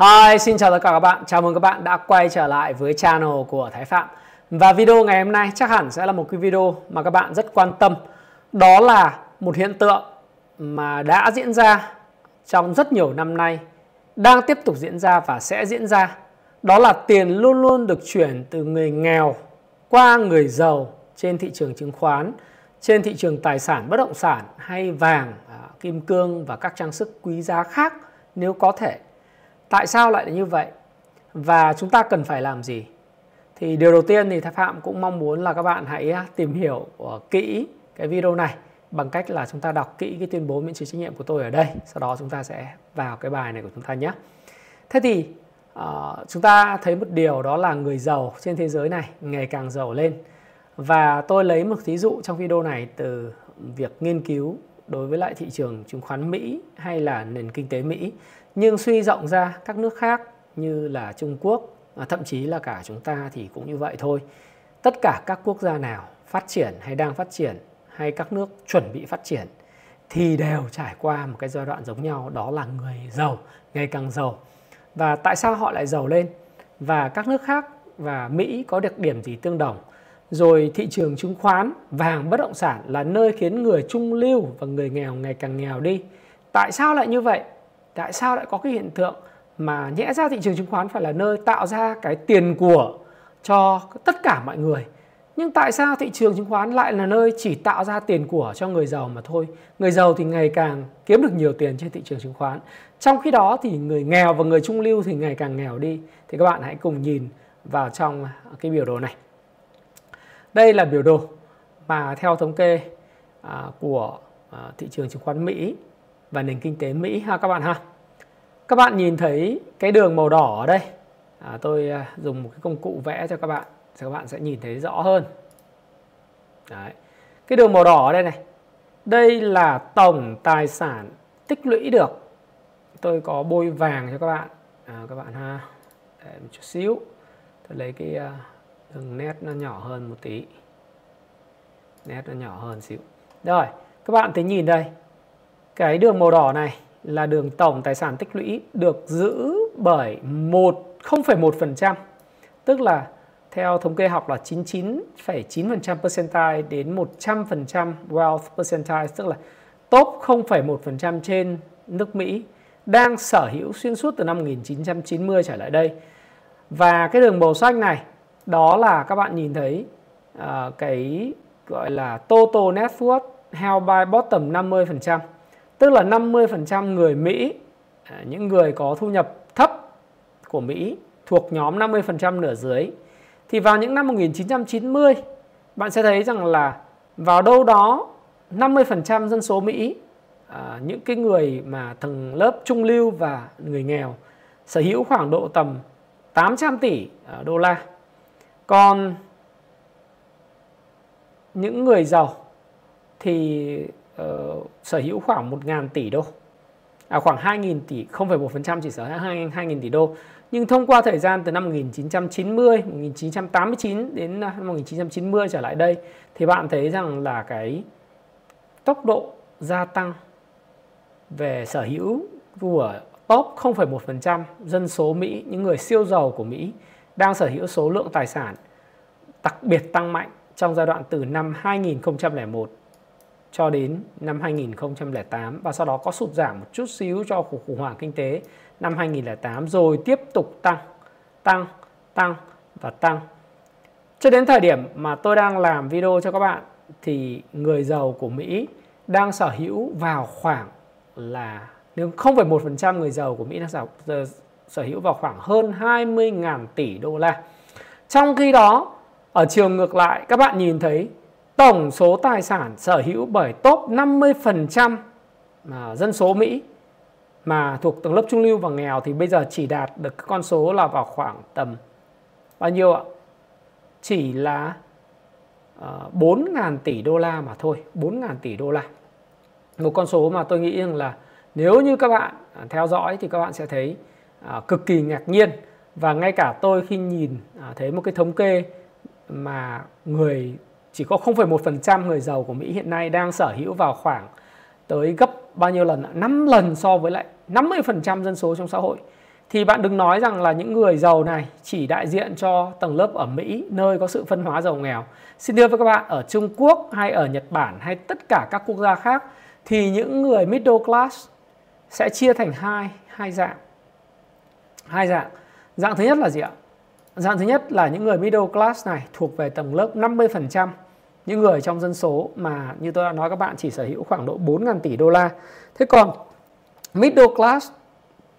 Hi, xin chào tất cả các bạn. Chào mừng các bạn đã quay trở lại với channel của Thái Phạm. Và video ngày hôm nay chắc hẳn sẽ là một cái video mà các bạn rất quan tâm. Đó là một hiện tượng mà đã diễn ra trong rất nhiều năm nay, đang tiếp tục diễn ra và sẽ diễn ra. Đó là tiền luôn luôn được chuyển từ người nghèo qua người giàu trên thị trường chứng khoán, trên thị trường tài sản bất động sản hay vàng, à, kim cương và các trang sức quý giá khác nếu có thể tại sao lại là như vậy? Và chúng ta cần phải làm gì? Thì điều đầu tiên thì Thái Phạm cũng mong muốn là các bạn hãy tìm hiểu ờ, kỹ cái video này bằng cách là chúng ta đọc kỹ cái tuyên bố miễn trừ trách nhiệm của tôi ở đây. Sau đó chúng ta sẽ vào cái bài này của chúng ta nhé. Thế thì uh, chúng ta thấy một điều đó là người giàu trên thế giới này ngày càng giàu lên. Và tôi lấy một thí dụ trong video này từ việc nghiên cứu đối với lại thị trường chứng khoán Mỹ hay là nền kinh tế Mỹ nhưng suy rộng ra các nước khác như là Trung Quốc à, thậm chí là cả chúng ta thì cũng như vậy thôi. Tất cả các quốc gia nào phát triển hay đang phát triển hay các nước chuẩn bị phát triển thì đều trải qua một cái giai đoạn giống nhau, đó là người giàu ngày càng giàu. Và tại sao họ lại giàu lên? Và các nước khác và Mỹ có được điểm gì tương đồng? Rồi thị trường chứng khoán, vàng bất động sản là nơi khiến người trung lưu và người nghèo ngày càng nghèo đi. Tại sao lại như vậy? Tại sao lại có cái hiện tượng mà nhẽ ra thị trường chứng khoán phải là nơi tạo ra cái tiền của cho tất cả mọi người? Nhưng tại sao thị trường chứng khoán lại là nơi chỉ tạo ra tiền của cho người giàu mà thôi? Người giàu thì ngày càng kiếm được nhiều tiền trên thị trường chứng khoán. Trong khi đó thì người nghèo và người trung lưu thì ngày càng nghèo đi. Thì các bạn hãy cùng nhìn vào trong cái biểu đồ này. Đây là biểu đồ mà theo thống kê à, của à, thị trường chứng khoán Mỹ và nền kinh tế Mỹ ha các bạn ha. Các bạn nhìn thấy cái đường màu đỏ ở đây. À, tôi à, dùng một cái công cụ vẽ cho các bạn, thì các bạn sẽ nhìn thấy rõ hơn. Đấy. Cái đường màu đỏ ở đây này. Đây là tổng tài sản tích lũy được. Tôi có bôi vàng cho các bạn. À, các bạn ha. Để một chút xíu. Tôi lấy cái à, đường nét nó nhỏ hơn một tí. Nét nó nhỏ hơn xíu. Rồi, các bạn thấy nhìn đây cái đường màu đỏ này là đường tổng tài sản tích lũy được giữ bởi 1 0,1%, tức là theo thống kê học là 99,9% percentile đến 100% wealth percentile, tức là top 0,1% trên nước Mỹ đang sở hữu xuyên suốt từ năm 1990 trở lại đây. Và cái đường màu xanh này đó là các bạn nhìn thấy uh, cái gọi là total net worth held by bottom 50%. Tức là 50% người Mỹ, à, những người có thu nhập thấp của Mỹ thuộc nhóm 50% nửa dưới. Thì vào những năm 1990, bạn sẽ thấy rằng là vào đâu đó 50% dân số Mỹ, à, những cái người mà tầng lớp trung lưu và người nghèo sở hữu khoảng độ tầm 800 tỷ à, đô la. Còn những người giàu thì uh, sở hữu khoảng 1.000 tỷ đô. À, khoảng 2.000 tỷ, 0,1% chỉ sở hữu 2.000 tỷ đô. Nhưng thông qua thời gian từ năm 1990, 1989 đến năm 1990 trở lại đây thì bạn thấy rằng là cái tốc độ gia tăng về sở hữu của top 0,1% dân số Mỹ, những người siêu giàu của Mỹ đang sở hữu số lượng tài sản đặc biệt tăng mạnh trong giai đoạn từ năm 2001 cho đến năm 2008 và sau đó có sụt giảm một chút xíu cho cuộc khủng hoảng kinh tế năm 2008 rồi tiếp tục tăng, tăng, tăng và tăng. Cho đến thời điểm mà tôi đang làm video cho các bạn thì người giàu của Mỹ đang sở hữu vào khoảng là nếu 0,1% người giàu của Mỹ đang sở, sở hữu vào khoảng hơn 20.000 tỷ đô la. Trong khi đó, ở chiều ngược lại các bạn nhìn thấy tổng số tài sản sở hữu bởi top 50% mà dân số Mỹ mà thuộc tầng lớp trung lưu và nghèo thì bây giờ chỉ đạt được con số là vào khoảng tầm bao nhiêu ạ? Chỉ là ờ, uh, 4.000 tỷ đô la mà thôi, 4.000 tỷ đô la. Một con số mà tôi nghĩ rằng là nếu như các bạn à, theo dõi thì các bạn sẽ thấy uh, cực kỳ ngạc nhiên và ngay cả tôi khi nhìn uh, thấy một cái thống kê mà người chỉ có 0,1% người giàu của Mỹ hiện nay đang sở hữu vào khoảng tới gấp bao nhiêu lần 5 lần so với lại 50% dân số trong xã hội thì bạn đừng nói rằng là những người giàu này chỉ đại diện cho tầng lớp ở Mỹ nơi có sự phân hóa giàu nghèo. Xin thưa với các bạn ở Trung Quốc hay ở Nhật Bản hay tất cả các quốc gia khác thì những người middle class sẽ chia thành hai hai dạng. Hai dạng. Dạng thứ nhất là gì ạ? Dạng thứ nhất là những người middle class này thuộc về tầng lớp 50% những người trong dân số mà như tôi đã nói các bạn chỉ sở hữu khoảng độ 4.000 tỷ đô la. Thế còn middle class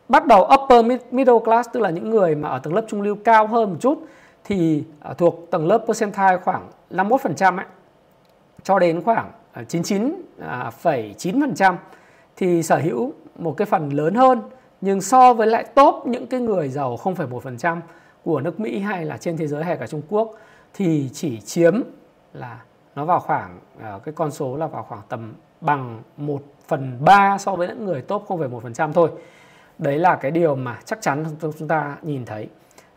bắt đầu upper middle class tức là những người mà ở tầng lớp trung lưu cao hơn một chút thì à, thuộc tầng lớp percentile khoảng 51% ấy cho đến khoảng à, 99,9% à, thì sở hữu một cái phần lớn hơn nhưng so với lại top những cái người giàu 0,1% của nước Mỹ hay là trên thế giới hay cả Trung Quốc thì chỉ chiếm là nó vào khoảng à, cái con số là vào khoảng tầm bằng 1 phần 3 so với những người top 0,1% thôi. Đấy là cái điều mà chắc chắn chúng ta nhìn thấy.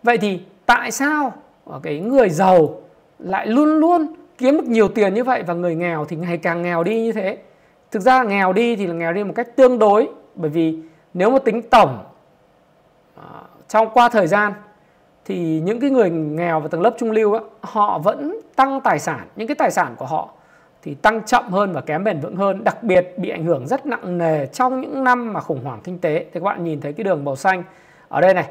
Vậy thì tại sao à, cái người giàu lại luôn luôn kiếm được nhiều tiền như vậy và người nghèo thì ngày càng nghèo đi như thế? Thực ra nghèo đi thì là nghèo đi một cách tương đối bởi vì nếu mà tính tổng uh, trong qua thời gian thì những cái người nghèo và tầng lớp trung lưu á, họ vẫn tăng tài sản. Những cái tài sản của họ thì tăng chậm hơn và kém bền vững hơn đặc biệt bị ảnh hưởng rất nặng nề trong những năm mà khủng hoảng kinh tế. Thì các bạn nhìn thấy cái đường màu xanh ở đây này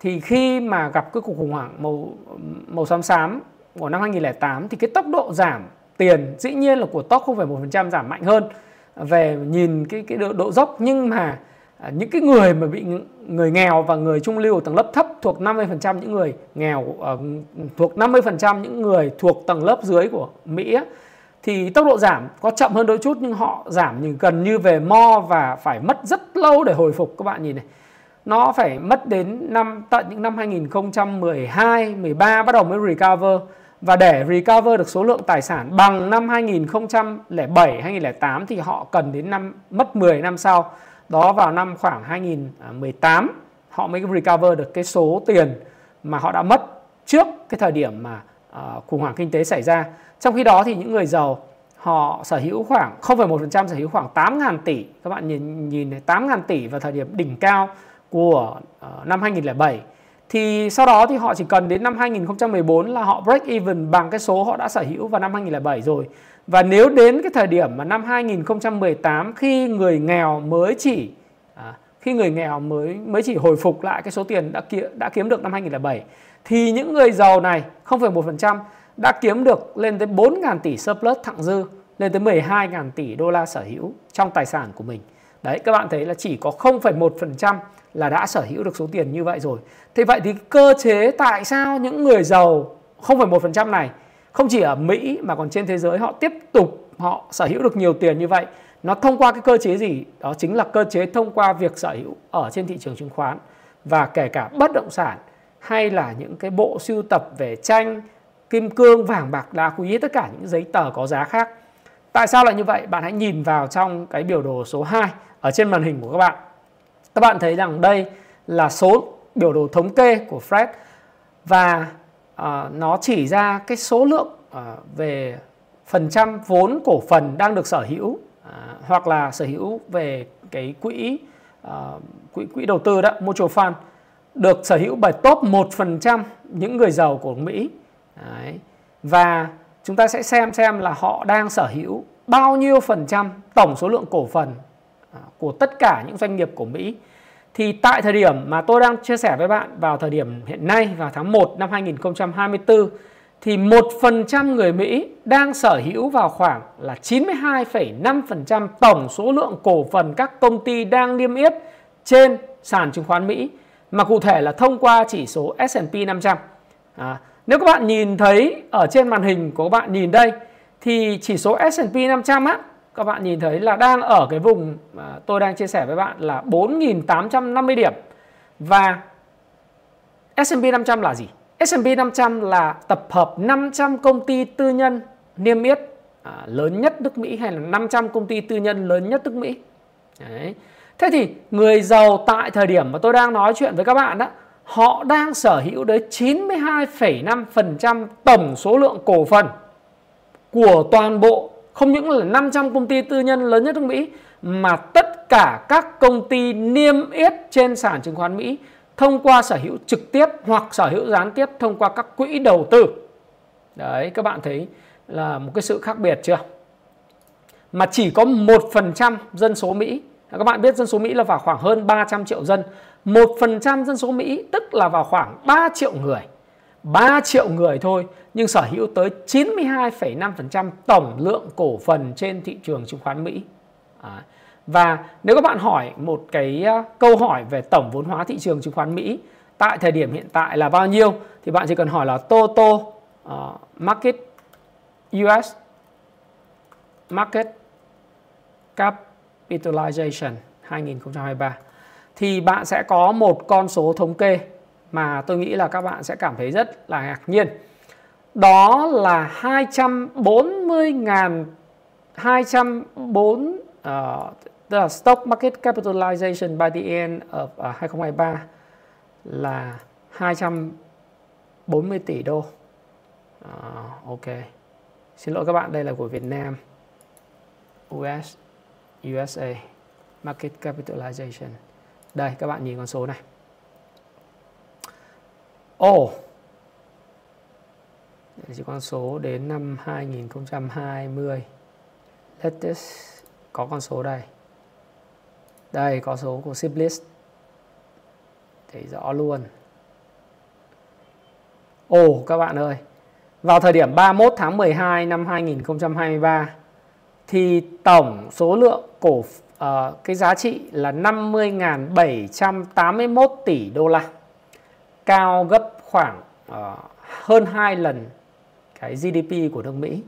thì khi mà gặp cái cuộc khủng hoảng màu màu xám xám của năm 2008 thì cái tốc độ giảm tiền dĩ nhiên là của top 0,1% giảm mạnh hơn về nhìn cái cái độ, độ dốc. Nhưng mà À, những cái người mà bị người nghèo và người trung lưu ở tầng lớp thấp thuộc 50% những người nghèo uh, thuộc 50% những người thuộc tầng lớp dưới của Mỹ á, thì tốc độ giảm có chậm hơn đôi chút nhưng họ giảm như gần như về mo và phải mất rất lâu để hồi phục các bạn nhìn này. Nó phải mất đến năm tận những năm 2012, 13 bắt đầu mới recover và để recover được số lượng tài sản bằng năm 2007, 2008 thì họ cần đến năm mất 10 năm sau đó vào năm khoảng 2018 họ mới recover được cái số tiền mà họ đã mất trước cái thời điểm mà uh, khủng hoảng kinh tế xảy ra. Trong khi đó thì những người giàu họ sở hữu khoảng 0,1% sở hữu khoảng 8.000 tỷ. Các bạn nhìn nhìn này 8.000 tỷ vào thời điểm đỉnh cao của uh, năm 2007. Thì sau đó thì họ chỉ cần đến năm 2014 là họ break even bằng cái số họ đã sở hữu vào năm 2007 rồi. Và nếu đến cái thời điểm mà năm 2018 khi người nghèo mới chỉ à, khi người nghèo mới mới chỉ hồi phục lại cái số tiền đã kiếm, đã kiếm được năm 2007 thì những người giàu này 0,1% đã kiếm được lên tới 4.000 tỷ surplus thặng dư lên tới 12.000 tỷ đô la sở hữu trong tài sản của mình. Đấy các bạn thấy là chỉ có 0,1% là đã sở hữu được số tiền như vậy rồi. Thế vậy thì cơ chế tại sao những người giàu 0,1% này không chỉ ở Mỹ mà còn trên thế giới họ tiếp tục họ sở hữu được nhiều tiền như vậy. Nó thông qua cái cơ chế gì? Đó chính là cơ chế thông qua việc sở hữu ở trên thị trường chứng khoán và kể cả bất động sản hay là những cái bộ sưu tập về tranh kim cương vàng bạc đá quý tất cả những giấy tờ có giá khác. Tại sao lại như vậy? Bạn hãy nhìn vào trong cái biểu đồ số 2 ở trên màn hình của các bạn. Các bạn thấy rằng đây là số biểu đồ thống kê của Fred và uh, nó chỉ ra cái số lượng À, về phần trăm vốn cổ phần đang được sở hữu à, hoặc là sở hữu về cái quỹ à, quỹ quỹ đầu tư đó, mutual fund, được sở hữu bởi top 1% những người giàu của Mỹ. Đấy. Và chúng ta sẽ xem xem là họ đang sở hữu bao nhiêu phần trăm tổng số lượng cổ phần của tất cả những doanh nghiệp của Mỹ thì tại thời điểm mà tôi đang chia sẻ với bạn vào thời điểm hiện nay, vào tháng 1 năm 2024 thì 1% người Mỹ đang sở hữu vào khoảng là 92,5% tổng số lượng cổ phần các công ty đang niêm yết trên sàn chứng khoán Mỹ mà cụ thể là thông qua chỉ số S&P 500. À, nếu các bạn nhìn thấy ở trên màn hình của các bạn nhìn đây thì chỉ số S&P 500 á các bạn nhìn thấy là đang ở cái vùng mà tôi đang chia sẻ với bạn là 4.850 điểm và S&P 500 là gì? S&P 500 là tập hợp 500 công ty tư nhân niêm yết à, lớn nhất nước Mỹ hay là 500 công ty tư nhân lớn nhất nước Mỹ. Đấy. Thế thì người giàu tại thời điểm mà tôi đang nói chuyện với các bạn đó, họ đang sở hữu đến 92,5% tổng số lượng cổ phần của toàn bộ không những là 500 công ty tư nhân lớn nhất nước Mỹ mà tất cả các công ty niêm yết trên sàn chứng khoán Mỹ thông qua sở hữu trực tiếp hoặc sở hữu gián tiếp thông qua các quỹ đầu tư. Đấy, các bạn thấy là một cái sự khác biệt chưa? Mà chỉ có 1% dân số Mỹ. Các bạn biết dân số Mỹ là vào khoảng hơn 300 triệu dân. 1% dân số Mỹ tức là vào khoảng 3 triệu người. 3 triệu người thôi nhưng sở hữu tới 92,5% tổng lượng cổ phần trên thị trường chứng khoán Mỹ. À, và nếu các bạn hỏi một cái ờ, câu hỏi về tổng vốn hóa thị trường chứng khoán Mỹ tại thời điểm hiện tại là bao nhiêu thì bạn chỉ cần hỏi là total uh, ờ, market US market capitalization 2023 thì bạn sẽ có một con số thống kê mà tôi nghĩ là các bạn sẽ cảm thấy rất là ngạc nhiên. Đó là 240 ngàn 204 uh, tức là stock market capitalization by the end of à, uh, 2023 là 240 tỷ đô. Uh, ok. Xin lỗi các bạn, đây là của Việt Nam. US USA market capitalization. Đây các bạn nhìn con số này. Ồ. Oh. Đây chỉ con số đến năm 2020. Latest có con số đây. Đây có số của ship list. Thấy rõ luôn. Ồ oh, các bạn ơi. Vào thời điểm 31 tháng 12 năm 2023 thì tổng số lượng cổ uh, cái giá trị là 50.781 tỷ đô la. Cao gấp khoảng uh, hơn 2 lần cái GDP của nước Mỹ.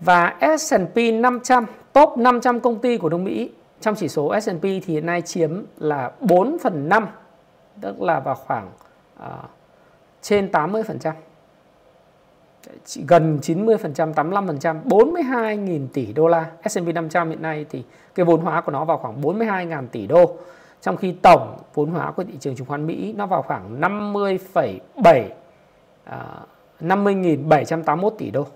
Và S&P 500, top 500 công ty của nước Mỹ trong chỉ số S&P thì hiện nay chiếm là 4 phần 5, tức là vào khoảng uh, trên 80% gần 90%, 85%, 42.000 tỷ đô la. S&P 500 hiện nay thì cái vốn hóa của nó vào khoảng 42.000 tỷ đô. Trong khi tổng vốn hóa của thị trường chứng khoán Mỹ nó vào khoảng 50,7 uh, 50.781 tỷ đô.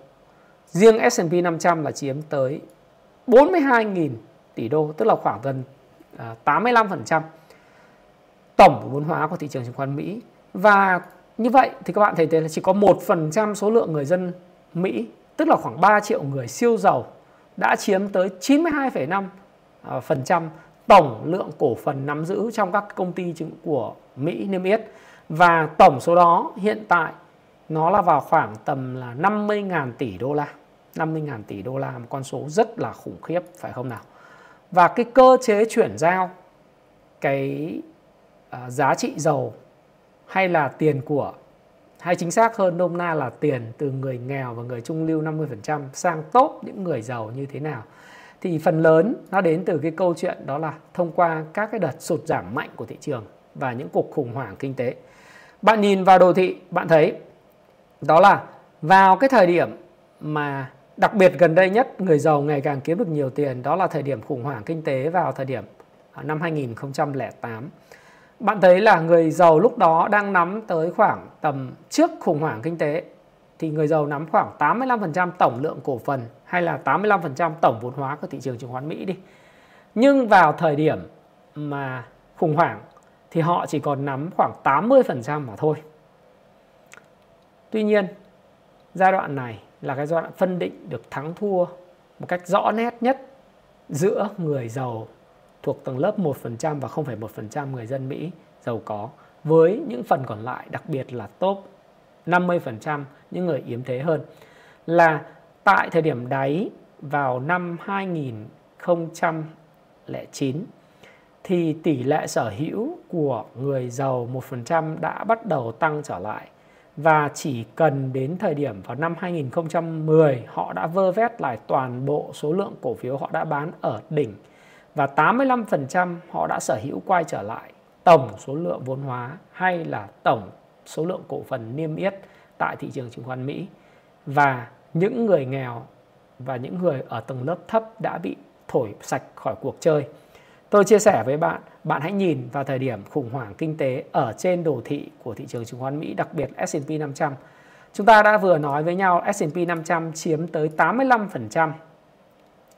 Riêng S&P 500 là chiếm tới 42.000 tỷ đô, tức là khoảng gần à, 85% tổng vốn hóa của thị trường chứng khoán Mỹ. Và như vậy thì các bạn thấy thế là chỉ có 1% số lượng người dân Mỹ, tức là khoảng 3 triệu người siêu giàu đã chiếm tới 92,5% tổng lượng cổ phần nắm giữ trong các công ty của Mỹ niêm yết và tổng số đó hiện tại nó là vào khoảng tầm là 50.000 tỷ đô la. 50.000 tỷ đô la một con số rất là khủng khiếp phải không nào? Và cái cơ chế chuyển giao cái uh, giá trị dầu hay là tiền của hay chính xác hơn nôm na là tiền từ người nghèo và người trung lưu 50% sang tốt những người giàu như thế nào thì phần lớn nó đến từ cái câu chuyện đó là thông qua các cái đợt sụt giảm mạnh của thị trường và những cuộc khủng hoảng kinh tế. Bạn nhìn vào đồ thị, bạn thấy đó là vào cái thời điểm mà đặc biệt gần đây nhất người giàu ngày càng kiếm được nhiều tiền đó là thời điểm khủng hoảng kinh tế vào thời điểm à, năm 2008 bạn thấy là người giàu lúc đó đang nắm tới khoảng tầm trước khủng hoảng kinh tế thì người giàu nắm khoảng 85% tổng lượng cổ phần hay là 85% tổng vốn hóa của thị trường chứng khoán Mỹ đi. Nhưng vào thời điểm mà khủng hoảng thì họ chỉ còn nắm khoảng 80% mà thôi. Tuy nhiên, giai đoạn này là cái giai đoạn phân định được thắng thua một cách rõ nét nhất giữa người giàu thuộc tầng lớp 1% và 0,1% người dân Mỹ giàu có với những phần còn lại đặc biệt là top 50% những người yếm thế hơn. Là tại thời điểm đáy vào năm 2009 thì tỷ lệ sở hữu của người giàu 1% đã bắt đầu tăng trở lại và chỉ cần đến thời điểm vào năm 2010 họ đã vơ vét lại toàn bộ số lượng cổ phiếu họ đã bán ở đỉnh và 85% họ đã sở hữu quay trở lại tổng số lượng vốn hóa hay là tổng số lượng cổ phần niêm yết tại thị trường chứng khoán Mỹ và những người nghèo và những người ở tầng lớp thấp đã bị thổi sạch khỏi cuộc chơi. Tôi chia sẻ với bạn, bạn hãy nhìn vào thời điểm khủng hoảng kinh tế ở trên đồ thị của thị trường chứng khoán Mỹ, đặc biệt S&P 500. Chúng ta đã vừa nói với nhau S&P 500 chiếm tới 85%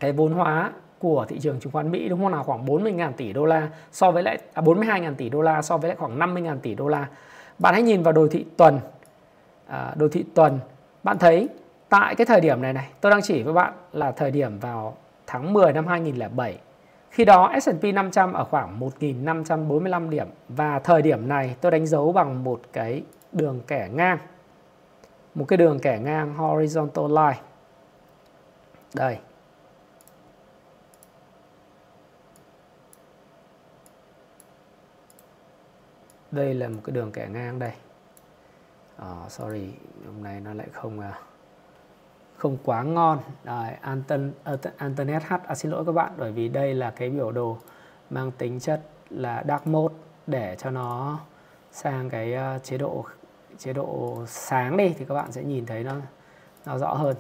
cái vốn hóa của thị trường chứng khoán Mỹ đúng không nào khoảng 40.000 tỷ đô la so với lại à, 42.000 tỷ đô la so với lại khoảng 50.000 tỷ đô la. Bạn hãy nhìn vào đồ thị tuần. À, đồ thị tuần bạn thấy tại cái thời điểm này này tôi đang chỉ với bạn là thời điểm vào tháng 10 năm 2007 khi đó S&P 500 ở khoảng 1.545 điểm và thời điểm này tôi đánh dấu bằng một cái đường kẻ ngang. Một cái đường kẻ ngang horizontal line. Đây. Đây là một cái đường kẻ ngang đây. Oh, sorry, hôm nay nó lại không uh, không quá ngon. Đấy, Anton, ờ, Antonet H à, xin lỗi các bạn bởi vì đây là cái biểu đồ mang tính chất là dark mode để cho nó sang cái uh, chế độ chế độ sáng đi thì các bạn sẽ nhìn thấy nó nó rõ hơn.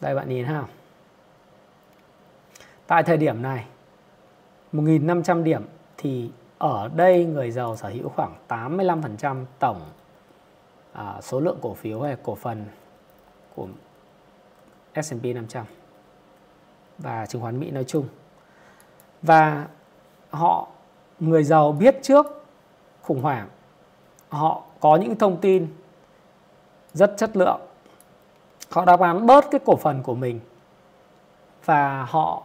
Đây bạn nhìn ha. Tại thời điểm này 1.500 điểm thì ở đây người giàu sở hữu khoảng 85% tổng à, số lượng cổ phiếu hay cổ phần của S&P 500 và chứng khoán Mỹ nói chung. Và họ người giàu biết trước khủng hoảng. Họ có những thông tin rất chất lượng. Họ đã bán bớt cái cổ phần của mình và họ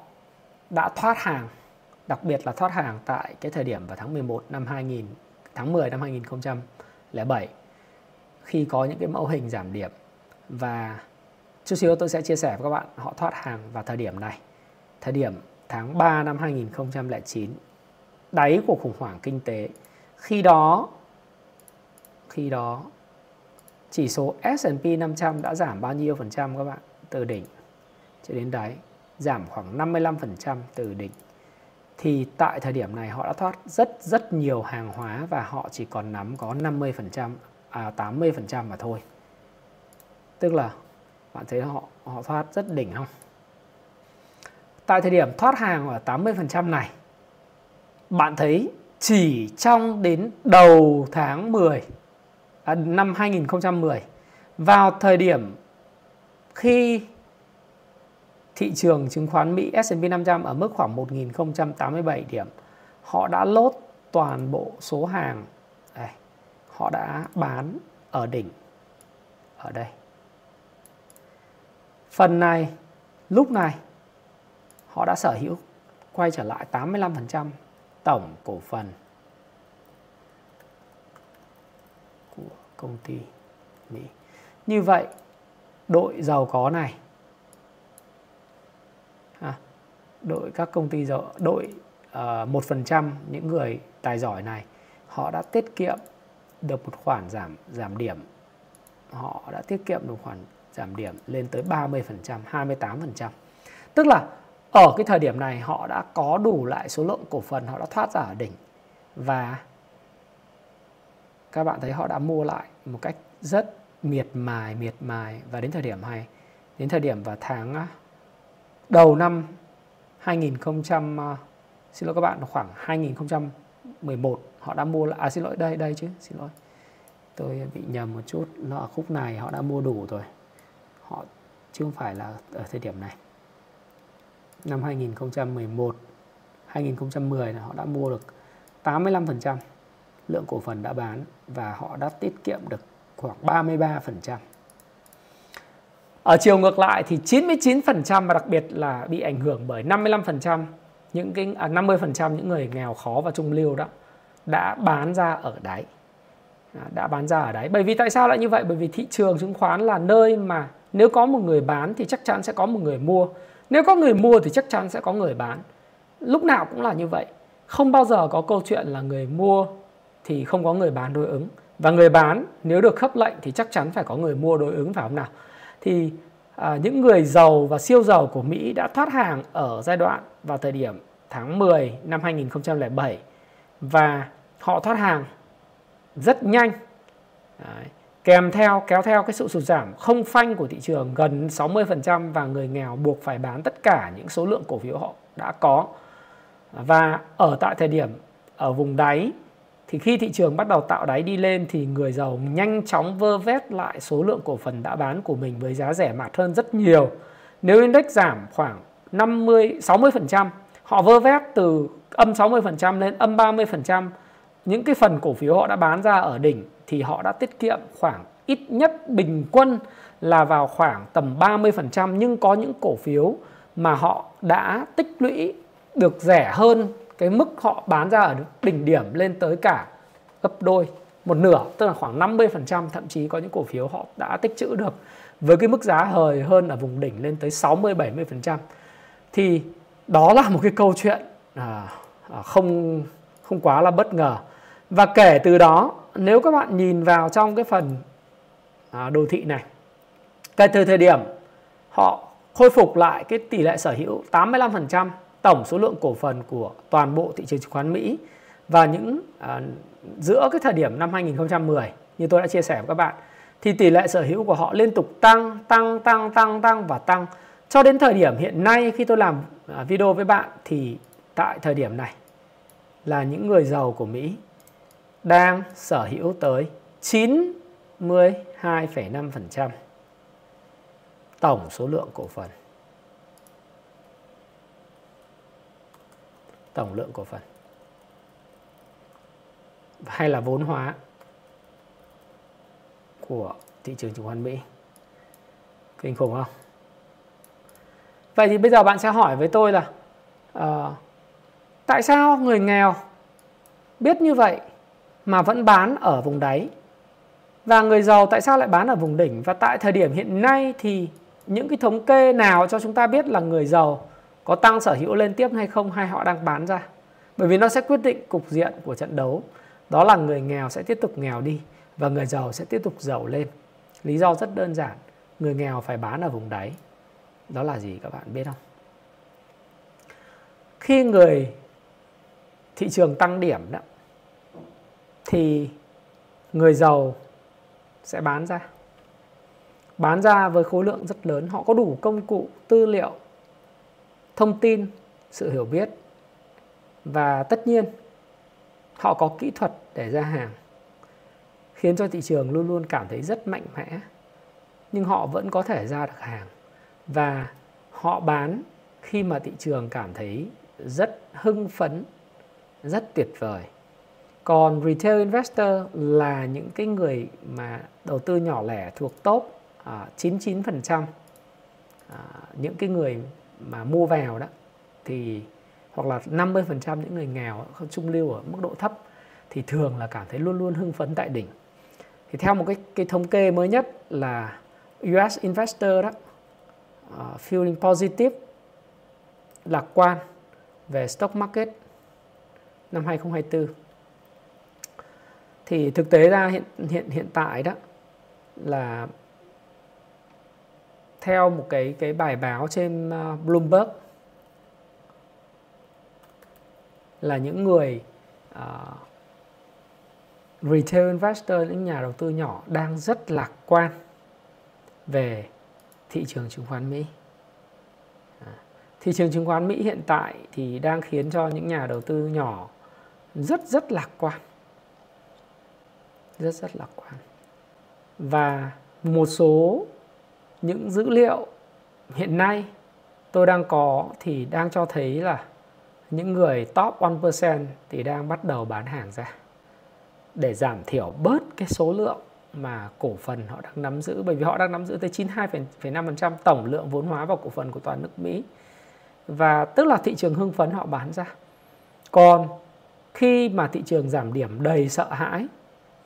đã thoát hàng, đặc biệt là thoát hàng tại cái thời điểm vào tháng 11 năm 2000, tháng 10 năm 2007 khi có những cái mẫu hình giảm điểm. Và chút xíu tôi sẽ chia sẻ với các bạn, họ thoát hàng vào thời điểm này. Thời điểm tháng 3 năm 2009 đáy của khủng hoảng kinh tế. Khi đó khi đó, chỉ số S&P 500 đã giảm bao nhiêu phần trăm các bạn? Từ đỉnh cho đến đáy, giảm khoảng 55% từ đỉnh. Thì tại thời điểm này họ đã thoát rất rất nhiều hàng hóa và họ chỉ còn nắm có 50% à, 80% mà thôi. Tức là bạn thấy họ họ thoát rất đỉnh không? Tại thời điểm thoát hàng ở 80% này bạn thấy chỉ trong đến đầu tháng 10 à, năm 2010 vào thời điểm khi thị trường chứng khoán Mỹ S&P 500 ở mức khoảng 1087 điểm họ đã lốt toàn bộ số hàng. Đây, họ đã bán ở đỉnh ở đây phần này lúc này họ đã sở hữu quay trở lại 85% tổng cổ phần của công ty Mỹ. Như vậy, đội giàu có này à, đội các công ty giàu đội ờ, một phần trăm những người tài giỏi này họ đã tiết kiệm được một khoản giảm giảm điểm. Họ đã tiết kiệm được khoản giảm điểm lên tới 30%, 28%. Tức là ở cái thời điểm này họ đã có đủ lại số lượng cổ phần họ đã thoát ra ở đỉnh. Và các bạn thấy họ đã mua lại một cách rất miệt mài miệt mài. Và đến thời điểm này đến thời điểm vào tháng à, đầu năm 2000 à, xin lỗi các bạn khoảng 2011 họ đã mua lại à xin lỗi đây đây chứ xin lỗi. Tôi bị nhầm một chút nó ở khúc này họ đã mua đủ rồi. Họ chứ không phải là ở thời điểm này. Năm 2011 2010 là họ đã mua được 85% lượng cổ phần đã bán và họ đã tiết kiệm được khoảng 33%. Ở chiều ngược lại thì 99% và đặc biệt là bị ảnh hưởng bởi 55% những cái à, 50% những người nghèo khó và trung lưu đó đã bán ra ở đáy. À, đã bán ra ở đáy. Bởi vì tại sao lại như vậy? Bởi vì thị trường chứng khoán là nơi mà nếu có một người bán thì chắc chắn sẽ có một người mua. Nếu có người mua thì chắc chắn sẽ có người bán. Lúc nào cũng là như vậy. Không bao giờ có câu chuyện là người mua thì không có người bán đối ứng. Và người bán nếu được khớp lệnh thì chắc chắn phải có người mua đối ứng phải không nào? Thì à, những người giàu và siêu giàu của Mỹ đã thoát hàng ở giai đoạn vào thời điểm tháng 10 năm 2007 và họ thoát hàng rất nhanh. Đấy. kèm theo, kéo theo cái sự sụt giảm không phanh của thị trường gần 60% và người nghèo buộc phải bán tất cả những số lượng cổ phiếu họ đã có. Và ở tại thời điểm ở vùng đáy, thì khi thị trường bắt đầu tạo đáy đi lên, thì người giàu nhanh chóng vơ vét lại số lượng cổ phần đã bán của mình với giá rẻ mạt hơn rất nhiều. Nếu index giảm khoảng 50 60% họ vơ vét từ âm 60% lên âm 30% những cái phần cổ phiếu họ đã bán ra ở đỉnh thì họ đã tiết kiệm khoảng ít nhất bình quân là vào khoảng tầm 30% nhưng có những cổ phiếu mà họ đã tích lũy được rẻ hơn cái mức họ bán ra ở đỉnh điểm lên tới cả gấp đôi một nửa tức là khoảng 50% thậm chí có những cổ phiếu họ đã tích trữ được với cái mức giá hời hơn ở vùng đỉnh lên tới 60 70% thì đó là một cái câu chuyện à, à, không không quá là bất ngờ và kể từ đó nếu các bạn nhìn vào trong cái phần à, đồ thị này kể từ thời điểm họ khôi phục lại cái tỷ lệ sở hữu 85% tổng số lượng cổ phần của toàn bộ thị trường chứng khoán Mỹ và những à, giữa cái thời điểm năm 2010 như tôi đã chia sẻ với các bạn thì tỷ lệ sở hữu của họ liên tục tăng tăng tăng tăng tăng và tăng. Cho đến thời điểm hiện nay khi tôi làm à, video với bạn thì tại thời điểm này là những người giàu của Mỹ đang sở hữu tới 92,5% tổng số lượng cổ phần. Tổng lượng cổ phần. Hay là vốn hóa của thị trường chứng khoán Mỹ. Kinh khủng không? Vậy thì bây giờ bạn sẽ hỏi với tôi là uh, tại sao người nghèo biết như vậy mà vẫn bán ở vùng đáy. Và người giàu tại sao lại bán ở vùng đỉnh? Và tại thời điểm hiện nay thì những cái thống kê nào cho chúng ta biết là người giàu có tăng sở hữu lên tiếp hay không, hay họ đang bán ra? Bởi vì nó sẽ quyết định cục diện của trận đấu. Đó là người nghèo sẽ tiếp tục nghèo đi và người giàu sẽ tiếp tục giàu lên. Lý do rất đơn giản, người nghèo phải bán ở vùng đáy. Đó là gì các bạn biết không? Khi người thị trường tăng điểm đó thì người giàu sẽ bán ra. Bán ra với khối lượng rất lớn. Họ có đủ công cụ, tư liệu, thông tin, sự hiểu biết. Và tất nhiên, họ có kỹ thuật để ra hàng, khiến cho thị trường luôn luôn cảm thấy rất mạnh mẽ. Nhưng họ vẫn có thể ra được hàng. Và họ bán khi mà thị trường cảm thấy rất hưng phấn, rất tuyệt vời còn retail investor là những cái người mà đầu tư nhỏ lẻ thuộc top à, 99% à, những cái người mà mua vào đó thì hoặc là 50% những người nghèo trung lưu ở mức độ thấp thì thường là cảm thấy luôn luôn hưng phấn tại đỉnh. Thì theo một cái cái thống kê mới nhất là US Investor đó uh, feeling positive lạc quan về stock market năm 2024 thì thực tế ra hiện hiện hiện tại đó là theo một cái cái bài báo trên ờ, Bloomberg là những người uh, retail investor những nhà đầu tư nhỏ đang rất lạc quan về thị trường chứng khoán Mỹ. À, thị trường chứng khoán Mỹ hiện tại thì đang khiến cho những nhà đầu tư nhỏ rất rất lạc quan. Rất rất lạc quan. Và một số những dữ liệu hiện nay tôi đang có thì đang cho thấy là những người top 1% thì đang bắt đầu bán hàng ra để giảm thiểu bớt cái số lượng mà cổ phần họ đang nắm giữ bởi vì họ đang nắm giữ tới 92,5% tổng lượng vốn hóa vào cổ phần của toàn nước Mỹ. Và tức là thị trường hưng phấn họ bán ra. Còn khi mà thị trường giảm điểm đầy sợ hãi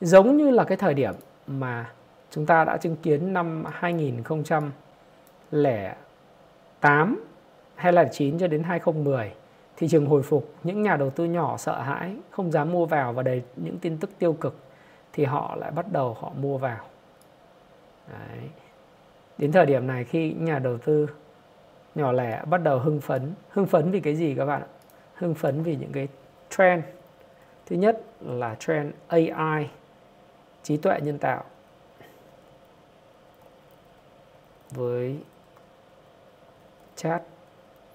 giống như là cái thời điểm mà chúng ta đã chứng kiến năm 2008 hay là 9 cho đến 2010 thị trường hồi phục, những nhà đầu tư nhỏ sợ hãi, không dám mua vào và đầy những tin tức tiêu cực thì họ lại bắt đầu họ mua vào. Đấy. đến thời điểm này khi nhà đầu tư nhỏ lẻ bắt đầu hưng phấn hưng phấn vì cái gì các bạn hưng phấn vì những cái trend. Thứ nhất là trend AI trí tuệ nhân tạo với chat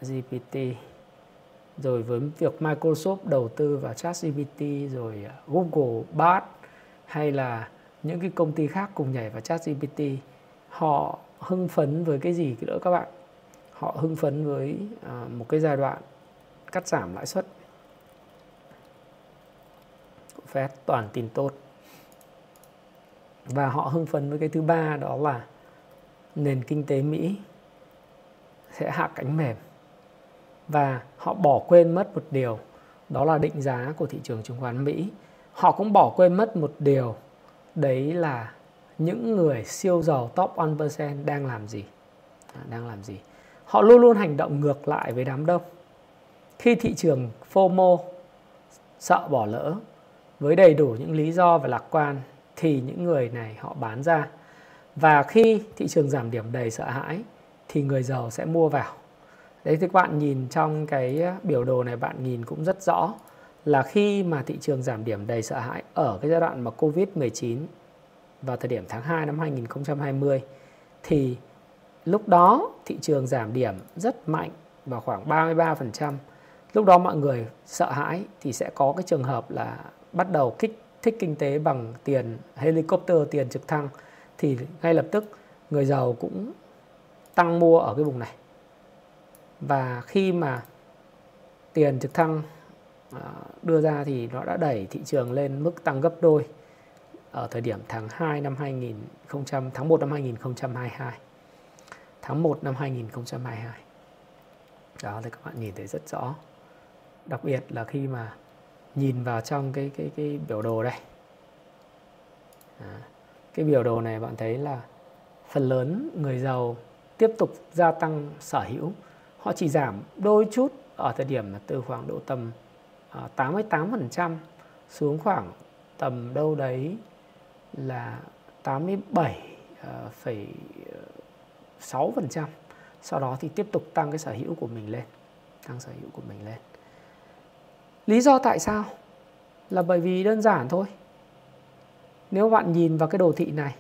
GPT rồi với việc Microsoft đầu tư vào chat GPT rồi à, Google Bard, hay là những cái công ty khác cùng nhảy vào chat GPT họ hưng phấn với cái gì nữa các bạn? Họ hưng phấn với à, một cái giai đoạn cắt giảm lãi suất. Fed toàn tin tốt và họ hưng phấn với cái thứ ba đó là nền kinh tế Mỹ sẽ hạ cánh mềm. Và họ bỏ quên mất một điều đó là định giá của thị trường chứng khoán Mỹ. Họ cũng bỏ quên mất một điều đấy là những người siêu giàu top 1% đang làm gì? À, đang làm gì? Họ luôn luôn hành động ngược lại với đám đông. Khi thị trường FOMO sợ bỏ lỡ với đầy đủ những lý do và lạc quan thì những người này họ bán ra và khi thị trường giảm điểm đầy sợ hãi, thì người giàu sẽ mua vào đấy, thì các bạn nhìn trong cái ờ, biểu đồ này, bạn nhìn cũng rất rõ là khi mà thị trường giảm điểm đầy sợ hãi ở cái giai đoạn mà Covid-19 vào thời điểm tháng 2 năm 2020 thì lúc đó thị trường giảm điểm rất mạnh vào khoảng 33%. Lúc đó mọi người sợ hãi thì sẽ có cái trường hợp là bắt đầu kích thích kinh tế bằng tiền helicopter, tiền trực thăng thì ngay lập tức người giàu cũng tăng mua ở cái vùng này. Và khi mà tiền trực thăng à, đưa ra thì nó đã đẩy thị trường lên mức tăng gấp đôi ở thời điểm tháng 2 năm 2000 tháng 1 năm 2022. Tháng 1 năm 2022. Đó thì các bạn nhìn thấy rất rõ. Đặc biệt là khi mà nhìn vào trong cái cái cái biểu đồ đây. À, cái biểu đồ này bạn thấy là phần lớn người giàu tiếp tục gia tăng sở hữu. Họ chỉ giảm đôi chút ở thời điểm là từ khoảng độ tầm à, 88% xuống khoảng tầm đâu đấy là 87,6%. Sau đó thì tiếp tục tăng cái sở hữu của mình lên. Tăng sở hữu của mình lên. Lý do tại sao? Là bởi vì đơn giản thôi. Nếu bạn nhìn vào cái đồ thị này,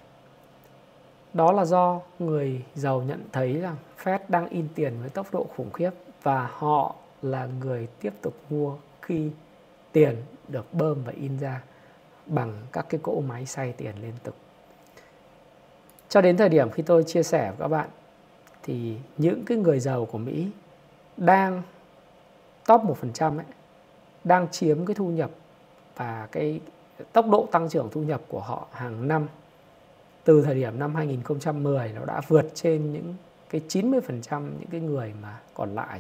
đó là do người giàu nhận thấy rằng Fed đang in tiền với tốc độ khủng khiếp và họ là người tiếp tục mua khi tiền được bơm và in ra bằng các cái cỗ máy xay tiền liên tục. Cho đến thời điểm khi tôi chia sẻ với các bạn thì những cái người giàu của Mỹ đang top 1% ấy đang chiếm cái thu nhập và cái tốc độ tăng trưởng thu nhập của họ hàng năm từ thời điểm năm 2010 nó đã vượt trên những cái 90% những cái người mà còn lại.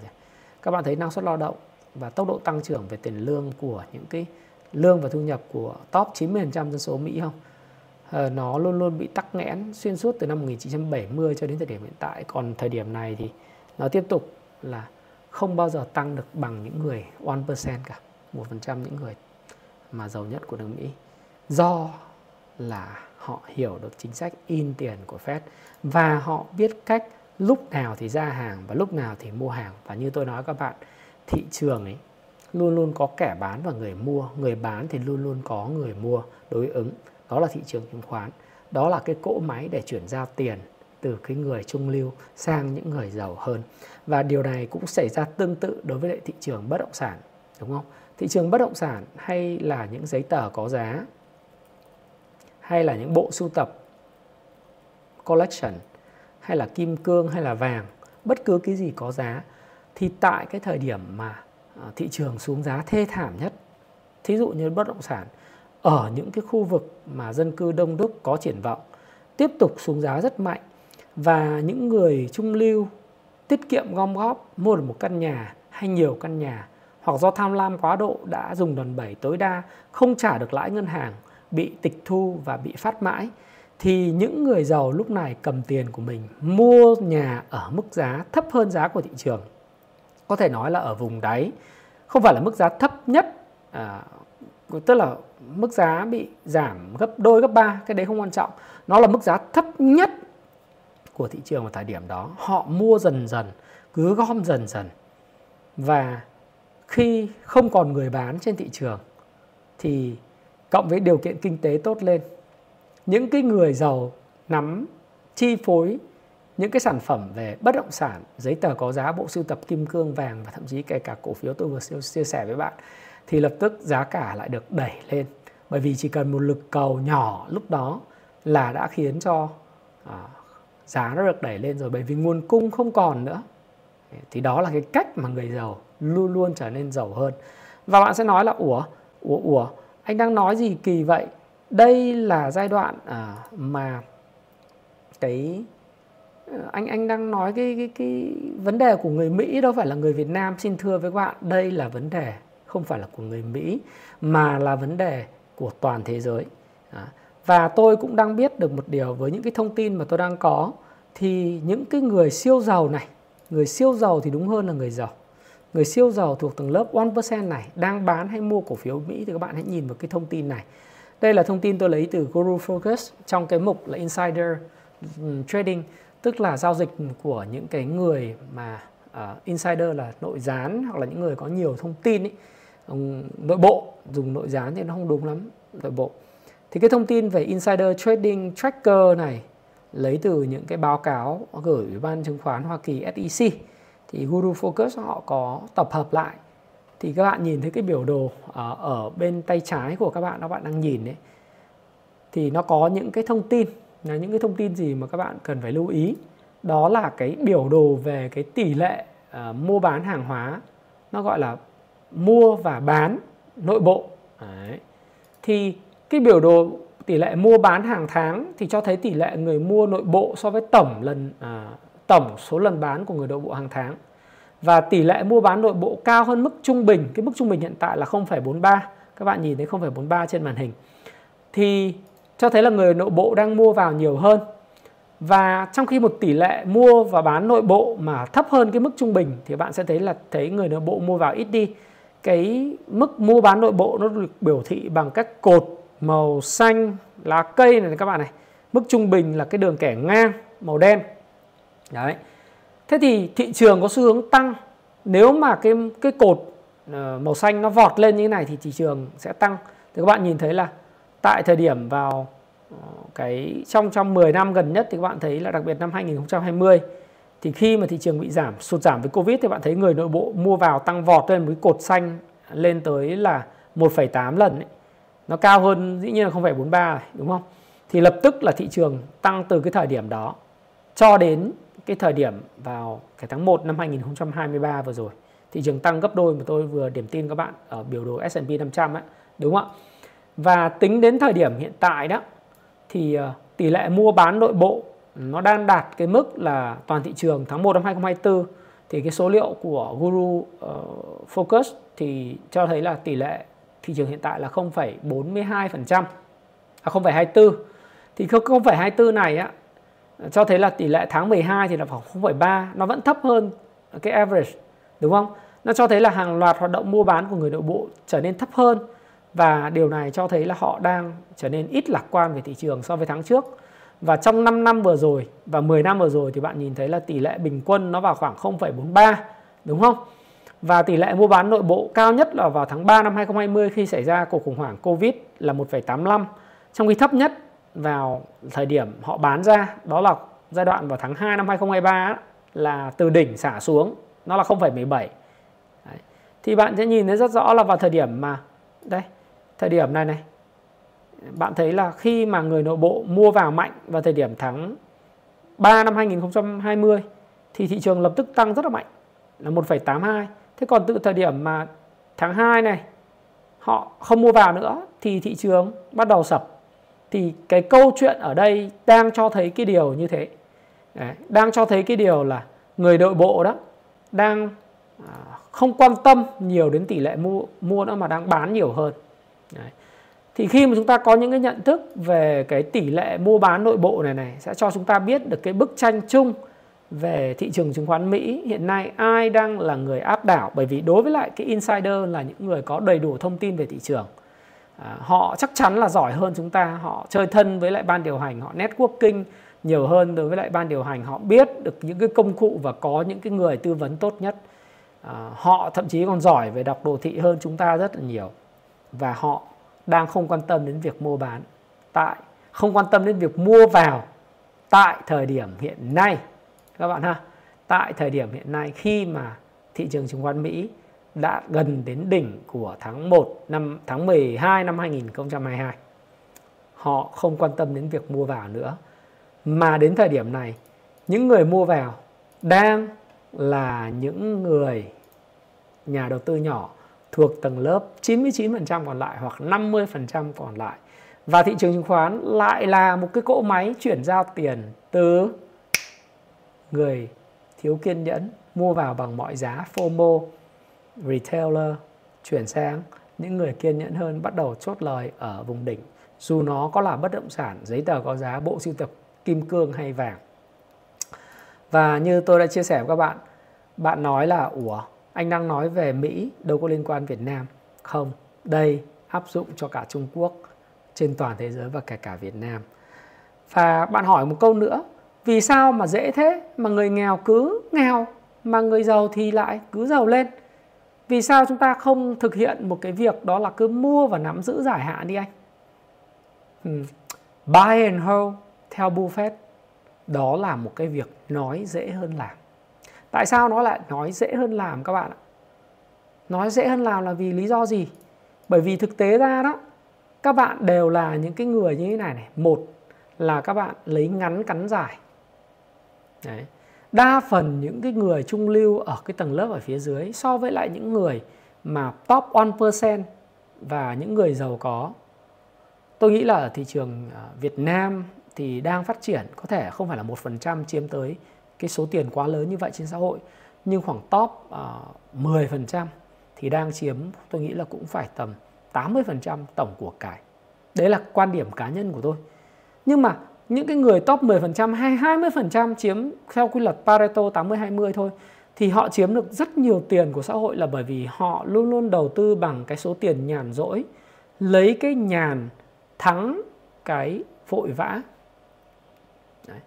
Các bạn thấy năng suất lao động và tốc độ tăng trưởng về tiền lương của những cái lương và thu nhập của top 90% dân số Mỹ không? Ờ, nó luôn luôn bị tắc nghẽn xuyên suốt từ năm 1970 cho đến thời điểm hiện tại. Còn thời điểm này thì nó tiếp tục là không bao giờ tăng được bằng những người 1% cả. 1% những người mà giàu nhất của nước Mỹ. Do là họ hiểu được chính sách in tiền của Fed và họ biết cách lúc nào thì ra hàng và lúc nào thì mua hàng. Và như tôi nói các bạn, thị trường ấy luôn luôn có kẻ bán và người mua. Người bán thì luôn luôn có người mua đối ứng. Đó là thị trường chứng khoán. Đó là cái cỗ máy để chuyển giao tiền từ cái người trung lưu sang những người giàu hơn. Và điều này cũng xảy ra tương tự đối với lại thị trường bất động sản đúng không? Thị trường bất động sản hay là những giấy tờ có giá? Hay là những bộ sưu tập collection? Hay là kim cương hay là vàng? Bất cứ cái gì có giá. Thì tại cái thời điểm mà à, thị trường xuống giá thê thảm nhất, thí dụ như bất động sản, ở những cái khu vực mà dân cư đông đúc, có triển vọng, tiếp tục xuống giá rất mạnh và những người trung lưu, tiết kiệm gom góp, mua được một căn nhà hay nhiều căn nhà hoặc do tham lam quá độ đã dùng đòn bẩy tối đa không trả được lãi ngân hàng bị tịch thu và bị phát mãi thì những người giàu lúc này cầm tiền của mình mua nhà ở mức giá thấp hơn giá của thị trường. Có thể nói là ở vùng đáy không phải là mức giá thấp nhất à, tức là mức giá bị giảm gấp đôi gấp ba cái đấy không quan trọng. Nó là mức giá thấp nhất của thị trường vào thời điểm đó. Họ mua dần dần cứ gom dần dần và khi không còn người bán trên thị trường thì cộng với điều kiện kinh tế tốt lên những cái người giàu nắm chi phối những cái sản phẩm về bất động sản giấy tờ có giá bộ sưu tập kim cương vàng và thậm chí kể cả cổ phiếu tôi vừa chia sẻ với bạn thì lập tức giá cả lại được đẩy lên. Bởi vì chỉ cần một lực cầu nhỏ lúc đó là đã khiến cho à, giá nó được đẩy lên rồi. Bởi vì nguồn cung không còn nữa thì đó là cái cách mà người giàu luôn luôn trở nên giàu hơn. Và bạn sẽ nói là ủa ủa ủa anh đang nói gì kỳ vậy? Đây là giai đoạn à, mà cái ờ, anh anh đang nói cái cái cái vấn đề của người Mỹ đâu phải là người Việt Nam xin thưa với các bạn đây là vấn đề không phải là của người Mỹ mà là vấn đề của toàn thế giới. À, và tôi cũng đang biết được một điều với những cái thông tin mà tôi đang có thì những cái người siêu giàu này người siêu giàu thì đúng hơn là người giàu. Người siêu giàu thuộc tầng lớp 1% này đang bán hay mua cổ phiếu Mỹ thì các bạn hãy nhìn vào cái thông tin này. Đây là thông tin tôi lấy từ Guru Focus trong cái mục là Insider Trading tức là giao dịch của những cái người mà uh, insider là nội gián hoặc là những người có nhiều thông tin ý, nội bộ dùng nội gián thì nó không đúng lắm nội bộ. Thì cái thông tin về insider trading tracker này lấy từ những cái báo cáo gửi ủy ban chứng khoán Hoa Kỳ SEC thì Guru Focus họ có tập hợp lại. Thì các bạn nhìn thấy cái biểu đồ ở, ở bên tay trái của các bạn các bạn đang nhìn đấy thì nó có những cái thông tin. Là những cái thông tin gì mà các bạn cần phải lưu ý? Đó là cái biểu đồ về cái tỷ lệ uh, mua bán hàng hóa. Nó gọi là mua và bán nội bộ. Đấy. thì cái biểu đồ tỷ lệ mua bán hàng tháng thì cho thấy tỷ lệ người mua nội bộ so với tổng lần à, tổng số lần bán của người nội bộ hàng tháng. Và tỷ lệ mua bán nội bộ cao hơn mức trung bình cái mức trung bình hiện tại là 0,43 các bạn nhìn thấy 0,43 trên màn hình. Thì cho thấy là người nội bộ đang mua vào nhiều hơn. Và trong khi một tỷ lệ mua và bán nội bộ mà thấp hơn cái mức trung bình thì bạn sẽ thấy là thấy người nội bộ mua vào ít đi. Cái mức mua bán nội bộ nó được biểu thị bằng các cột màu xanh lá cây này các bạn này. Mức trung bình là cái đường kẻ ngang màu đen. Đấy. Thế thì thị trường có xu hướng tăng. Nếu mà cái cái cột ờ, màu xanh nó vọt lên như thế này thì thị trường sẽ tăng. Thì các bạn nhìn thấy là tại thời điểm vào ờ, cái trong trong 10 năm gần nhất thì các bạn thấy là đặc biệt năm 2020 thì khi mà thị trường bị giảm sụt giảm với Covid thì bạn thấy người nội bộ mua vào tăng vọt lên một cái cột xanh lên tới là 1,8 lần ấy. Nó cao hơn dĩ nhiên là 0,43 này, đúng không? Thì lập tức là thị trường tăng từ cái thời điểm đó cho đến cái thời điểm vào cái tháng 1 năm 2023 vừa rồi. Thị trường tăng gấp đôi mà tôi vừa điểm tin các bạn ở biểu đồ S&P 500 ấy, đúng không ạ? Và tính đến thời điểm hiện tại đó thì ờ, tỷ lệ mua bán nội bộ nó đang đạt cái mức là toàn thị trường tháng 1 năm 2024 thì cái số liệu của Guru uh, Focus thì cho thấy là tỷ lệ thị trường hiện tại là 0,42% à 0,24 thì 0,24 này á cho thấy là tỷ lệ tháng 12 thì là khoảng 0,3 nó vẫn thấp hơn cái average đúng không? Nó cho thấy là hàng loạt hoạt động mua bán của người nội bộ trở nên thấp hơn và điều này cho thấy là họ đang trở nên ít lạc quan về thị trường so với tháng trước. Và trong 5 năm vừa rồi và 10 năm vừa rồi thì bạn nhìn thấy là tỷ lệ bình quân nó vào khoảng 0,43 đúng không? Và tỷ lệ mua bán nội bộ cao nhất là vào tháng 3 năm 2020 khi xảy ra cuộc khủng hoảng Covid là 1,85 trong khi thấp nhất vào thời điểm họ bán ra đó là giai đoạn vào tháng 2 năm 2023 là từ đỉnh xả xuống nó là 0,17 Đấy. thì bạn sẽ nhìn thấy rất rõ là vào thời điểm mà đây thời điểm này này bạn thấy là khi mà người nội bộ mua vào mạnh vào thời điểm tháng 3 năm 2020 thì thị trường lập tức tăng rất là mạnh là 1,82. Thế còn từ thời điểm mà tháng 2 này họ không mua vào nữa thì thị trường bắt đầu sập. Thì cái câu chuyện ở đây đang cho thấy cái điều như thế. Đấy, đang cho thấy cái điều là người nội bộ đó đang à, không quan tâm nhiều đến tỷ lệ mua mua nữa mà đang bán nhiều hơn. Đấy thì khi mà chúng ta có những cái nhận thức về cái tỷ lệ mua bán nội bộ này này sẽ cho chúng ta biết được cái bức tranh chung về thị trường chứng khoán Mỹ hiện nay ai đang là người áp đảo? Bởi vì đối với lại cái insider là những người có đầy đủ thông tin về thị trường. À, họ chắc chắn là giỏi hơn chúng ta. Họ chơi thân với lại ban điều hành họ networking nhiều hơn đối với lại ban điều hành. Họ biết được những cái công cụ và có những cái người tư vấn tốt nhất. À, họ thậm chí còn giỏi về đọc đồ thị hơn chúng ta rất là nhiều. Và họ đang không quan tâm đến việc mua bán tại không quan tâm đến việc mua vào tại thời điểm hiện nay các bạn ha, tại thời điểm hiện nay khi mà thị trường chứng khoán Mỹ đã gần đến đỉnh của tháng 1 năm, tháng 12 năm 2022 họ không quan tâm đến việc mua vào nữa mà đến thời điểm này, những người mua vào đang là những người, nhà đầu tư nhỏ thuộc tầng lớp 99% còn lại hoặc 50% còn lại. Và thị trường chứng khoán lại là một cái cỗ máy chuyển giao tiền từ người thiếu kiên nhẫn mua vào bằng mọi giá FOMO, retailer chuyển sang những người kiên nhẫn hơn bắt đầu chốt lời ở vùng đỉnh dù nó có là bất động sản, giấy tờ có giá, bộ sưu tập kim cương hay vàng. Và như tôi đã chia sẻ với các bạn, bạn nói là ủa anh đang nói về Mỹ đâu có liên quan Việt Nam. Không, đây áp dụng cho cả Trung Quốc trên toàn thế giới và kể cả Việt Nam. Và bạn hỏi một câu nữa, vì sao mà dễ thế mà người nghèo cứ nghèo, mà người giàu thì lại cứ giàu lên? Vì sao chúng ta không thực hiện một cái việc đó là cứ mua và nắm giữ giải hạn đi anh? Hmm. Buy and hold theo Buffett, đó là một cái việc nói dễ hơn làm. Tại sao nó lại nói dễ hơn làm các bạn ạ? Nói dễ hơn làm là vì lý do gì? Bởi vì thực tế ra đó, các bạn đều là những cái người như thế này này. Một là các bạn lấy ngắn cắn dài. Đấy. Đa phần những cái người trung lưu ở cái tầng lớp ở phía dưới so với lại những người mà top 1% và những người giàu có tôi nghĩ là ở thị trường à, Việt Nam thì đang phát triển có thể không phải là một phần trăm chiếm tới cái số tiền quá lớn như vậy trên xã hội nhưng khoảng top à, uh, 10% thì đang chiếm tôi nghĩ là cũng phải tầm 80% tổng của cải. Đấy là quan điểm cá nhân của tôi. Nhưng mà những cái người top 10% hay 20% chiếm theo quy luật Pareto 80-20 thôi, thì họ chiếm được rất nhiều tiền của xã hội là bởi vì họ luôn luôn đầu tư bằng cái số tiền nhàn rỗi, lấy cái nhàn thắng cái vội vã Đấy.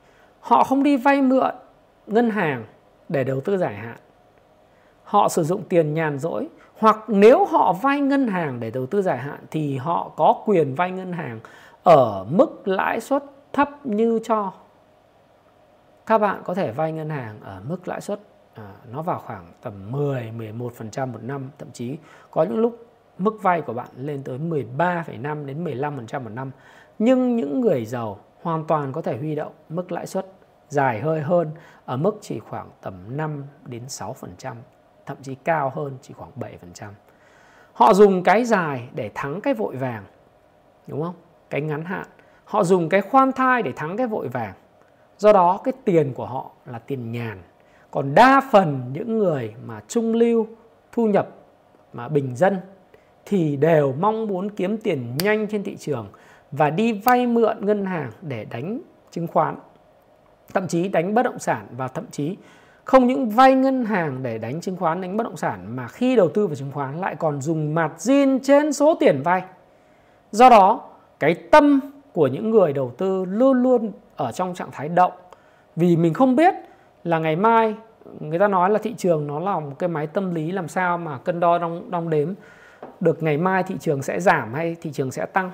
họ không đi vay mượn ngân hàng để đầu tư dài hạn họ sử dụng tiền nhàn rỗi, hoặc nếu họ vay ngân hàng để đầu tư dài hạn thì họ có quyền vay ngân hàng ở mức lãi suất thấp như cho các bạn có thể vay ngân hàng ở mức lãi suất à, nó vào khoảng tầm 10 11% một năm thậm chí có những lúc mức vay của bạn lên tới 13,5 đến 15% một năm. Nhưng những người giàu hoàn toàn có thể huy động mức lãi suất dài hơi hơn ở mức chỉ khoảng tầm 5 đến 6%, thậm chí cao hơn chỉ khoảng 7%. Họ dùng cái dài để thắng cái vội vàng. Đúng không? Cái ngắn hạn. Họ dùng cái khoan thai để thắng cái vội vàng. Do đó, cái tiền của họ là tiền nhàn. Còn đa phần những người mà trung lưu, thu nhập mà bình dân thì đều mong muốn kiếm tiền nhanh trên thị trường và đi vay mượn ngân hàng để đánh chứng khoán, thậm chí đánh bất động sản và thậm chí không những vay ngân hàng để đánh chứng khoán, đánh bất động sản mà khi đầu tư vào chứng khoán lại còn dùng margin trên số tiền vay do đó, cái tâm của những người đầu tư luôn luôn ở trong trạng thái động vì mình không biết là ngày mai người ta nói là thị trường nó là một cái máy tâm lý làm sao mà cân đo đong, đong đếm được ngày mai thị trường sẽ giảm hay thị trường sẽ tăng.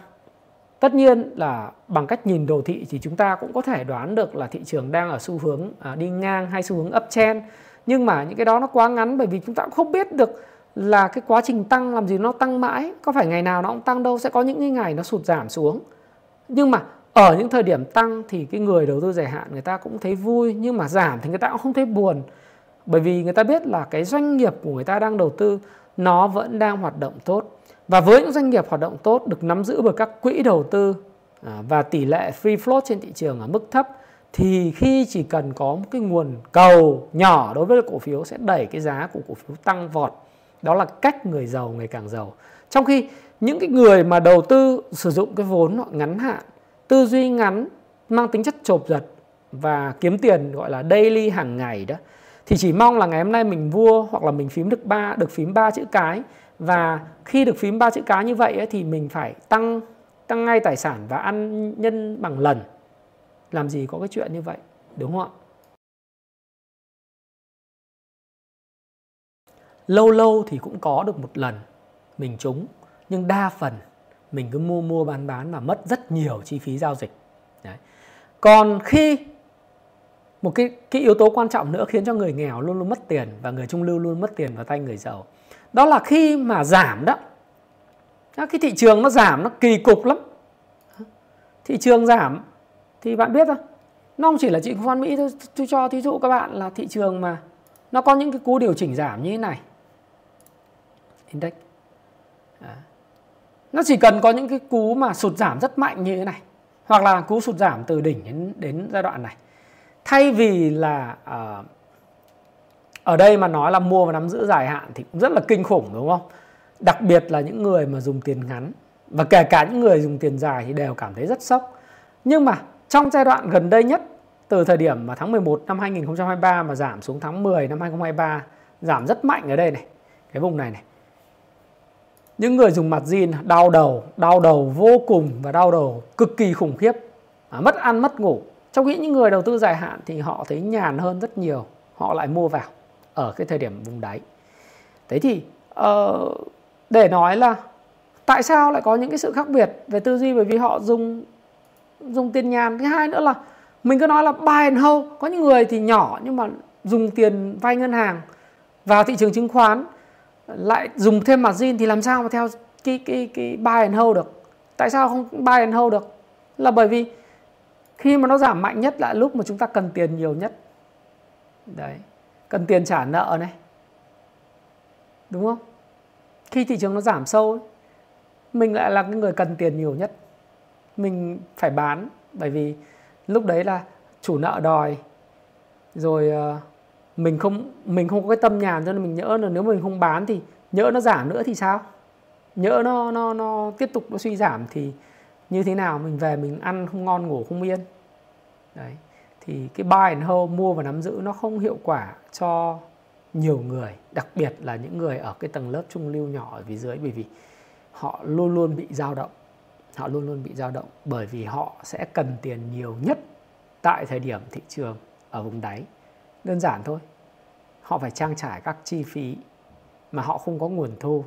Tất nhiên là bằng cách nhìn đồ thị thì chúng ta cũng có thể đoán được là thị trường đang ở xu hướng à, đi ngang hay xu hướng uptrend. Nhưng mà những cái đó nó quá ngắn bởi vì chúng ta cũng không biết được là cái quá trình tăng làm gì nó tăng mãi. Có phải ngày nào nó cũng tăng đâu, sẽ có những cái ngày nó sụt giảm xuống. Nhưng mà ở những thời điểm tăng thì cái người đầu tư dài hạn người ta cũng thấy vui, nhưng mà giảm thì người ta cũng không thấy buồn. Bởi vì người ta biết là cái doanh nghiệp của người ta đang đầu tư, nó vẫn đang hoạt động tốt. Và với những doanh nghiệp hoạt động tốt, được nắm giữ bởi các quỹ đầu tư à, và tỷ lệ free float trên thị trường ở mức thấp, thì khi chỉ cần có một cái nguồn cầu nhỏ đối với cổ phiếu sẽ đẩy cái giá của cổ phiếu tăng vọt. Đó là cách người giàu ngày càng giàu. Trong khi những cái người mà đầu tư sử dụng cái vốn ngắn hạn tư duy ngắn mang tính chất chộp giật và kiếm tiền gọi là daily hàng ngày đó thì chỉ mong là ngày hôm nay mình vua hoặc là mình phím được ba được phím ba chữ cái. Và khi được phím ba chữ cái như vậy ấy, thì mình phải tăng tăng ngay tài sản và ăn nhân bằng lần. Làm gì có cái chuyện như vậy đúng không ạ? Lâu lâu thì cũng có được một lần mình trúng nhưng đa phần mình cứ mua mua bán bán và mất rất nhiều chi phí giao dịch. Đấy. còn khi một cái cái yếu tố quan trọng nữa khiến cho người nghèo luôn luôn mất tiền và người trung lưu luôn mất tiền vào tay người giàu đó là khi mà giảm đó. Cái thị trường nó giảm nó kỳ cục lắm. Thị trường giảm thì bạn biết thôi. Nó không chỉ là chị khoan mỹ tôi, tôi cho thí dụ các bạn là thị trường mà nó có những cái cú điều chỉnh giảm như thế này. Index nó chỉ cần có những cái cú mà sụt giảm rất mạnh như thế này hoặc là cú sụt giảm từ đỉnh đến đến giai đoạn này. Thay vì là uh, ở đây mà nói là mua và nắm giữ dài hạn thì cũng rất là kinh khủng đúng không? Đặc biệt là những người mà dùng tiền ngắn và kể cả những người dùng tiền dài thì đều cảm thấy rất sốc. Nhưng mà trong giai đoạn gần đây nhất từ thời điểm mà tháng 11 năm 2023 mà giảm xuống tháng 10 năm 2023 giảm rất mạnh ở đây này cái vùng này này những người dùng mặt zin đau đầu đau đầu vô cùng và đau đầu cực kỳ khủng khiếp. À, mất ăn mất ngủ. Trong khi những người đầu tư dài hạn thì họ thấy nhàn hơn rất nhiều họ lại mua vào ở cái thời điểm vùng đáy. Thế thì uh, để nói là tại sao lại có những cái sự khác biệt về tư duy? Bởi vì họ dùng dùng tiền nhàn. Thứ hai nữa là mình cứ nói là buy and hold. Có những người thì nhỏ nhưng mà dùng tiền vay ngân hàng vào thị trường chứng khoán lại dùng thêm margin thì làm sao mà theo cái cái cái buy and hold được? Tại sao không buy and hold được? Là bởi vì khi mà nó giảm mạnh nhất là lúc mà chúng ta cần tiền nhiều nhất. Đấy cần tiền trả nợ này. Đúng không? Khi thị trường nó giảm sâu mình lại là cái người cần tiền nhiều nhất. Mình phải bán bởi vì lúc đấy là chủ nợ đòi rồi uh, mình không mình không có cái tâm nhàn cho nên mình nhỡ là nếu mình không bán thì nhỡ nó giảm nữa thì sao? Nhỡ nó nó nó tiếp tục nó suy giảm thì như thế nào? Mình về mình ăn không ngon, ngủ không yên. Đấy. Thì cái buy and hold, mua và nắm giữ nó không hiệu quả cho nhiều người, đặc biệt là những người ở cái tầng lớp trung lưu nhỏ ở phía dưới, bởi vì họ luôn luôn bị dao động. Họ luôn luôn bị dao động bởi vì họ sẽ cần tiền nhiều nhất tại thời điểm thị trường ở vùng đáy đơn giản thôi. Họ phải trang trải các chi phí mà họ không có nguồn thu.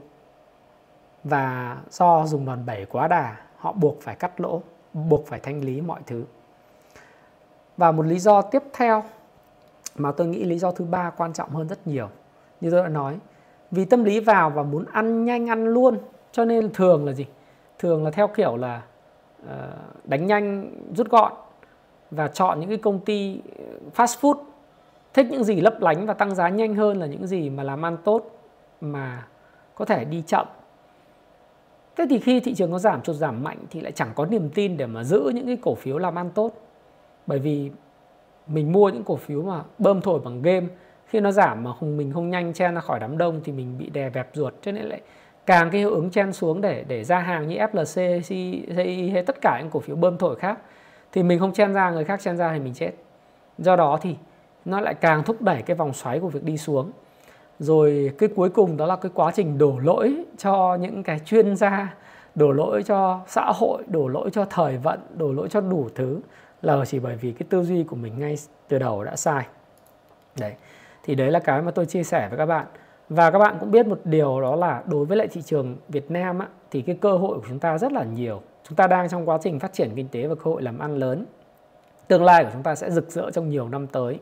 Và do dùng đòn bẩy quá đà, họ buộc phải cắt lỗ, buộc phải thanh lý mọi thứ. Và một lý do tiếp theo mà tôi nghĩ lý do thứ ba quan trọng hơn rất nhiều. Như tôi đã nói, vì tâm lý vào và muốn ăn nhanh ăn luôn, cho nên thường là gì? Thường là theo kiểu là ờ, đánh nhanh rút gọn và chọn những cái công ty ờ, fast food thích những gì lấp lánh và tăng giá nhanh hơn là những gì mà làm ăn tốt mà có thể đi chậm. Thế thì khi thị trường có giảm sụt giảm mạnh thì lại chẳng có niềm tin để mà giữ những cái cổ phiếu làm ăn tốt. Bởi vì mình mua những cổ phiếu mà bơm thổi bằng game khi nó giảm mà không mình không nhanh chen ra khỏi đám đông thì mình bị đè bẹp ruột cho nên lại càng cái hiệu ứng chen xuống để để ra hàng như FLC, CI hay tất cả những cổ phiếu bơm thổi khác. Thì mình không chen ra người khác chen ra thì mình chết. Do đó thì nó lại càng thúc đẩy cái vòng xoáy của việc đi xuống. Rồi cái cuối cùng đó là cái quá trình đổ lỗi cho những cái chuyên gia đổ lỗi cho xã hội đổ lỗi cho thời vận đổ lỗi cho đủ thứ là chỉ bởi vì cái tư duy của mình ngay từ đầu đã sai. Đấy. Thì đấy là cái mà tôi chia sẻ với các bạn. Và các bạn cũng biết một điều đó là đối với lại thị trường Việt Nam á, thì cái cơ hội của chúng ta rất là nhiều. Chúng ta đang trong quá trình phát triển kinh tế và cơ hội làm ăn lớn. Tương lai của chúng ta sẽ rực rỡ trong nhiều năm tới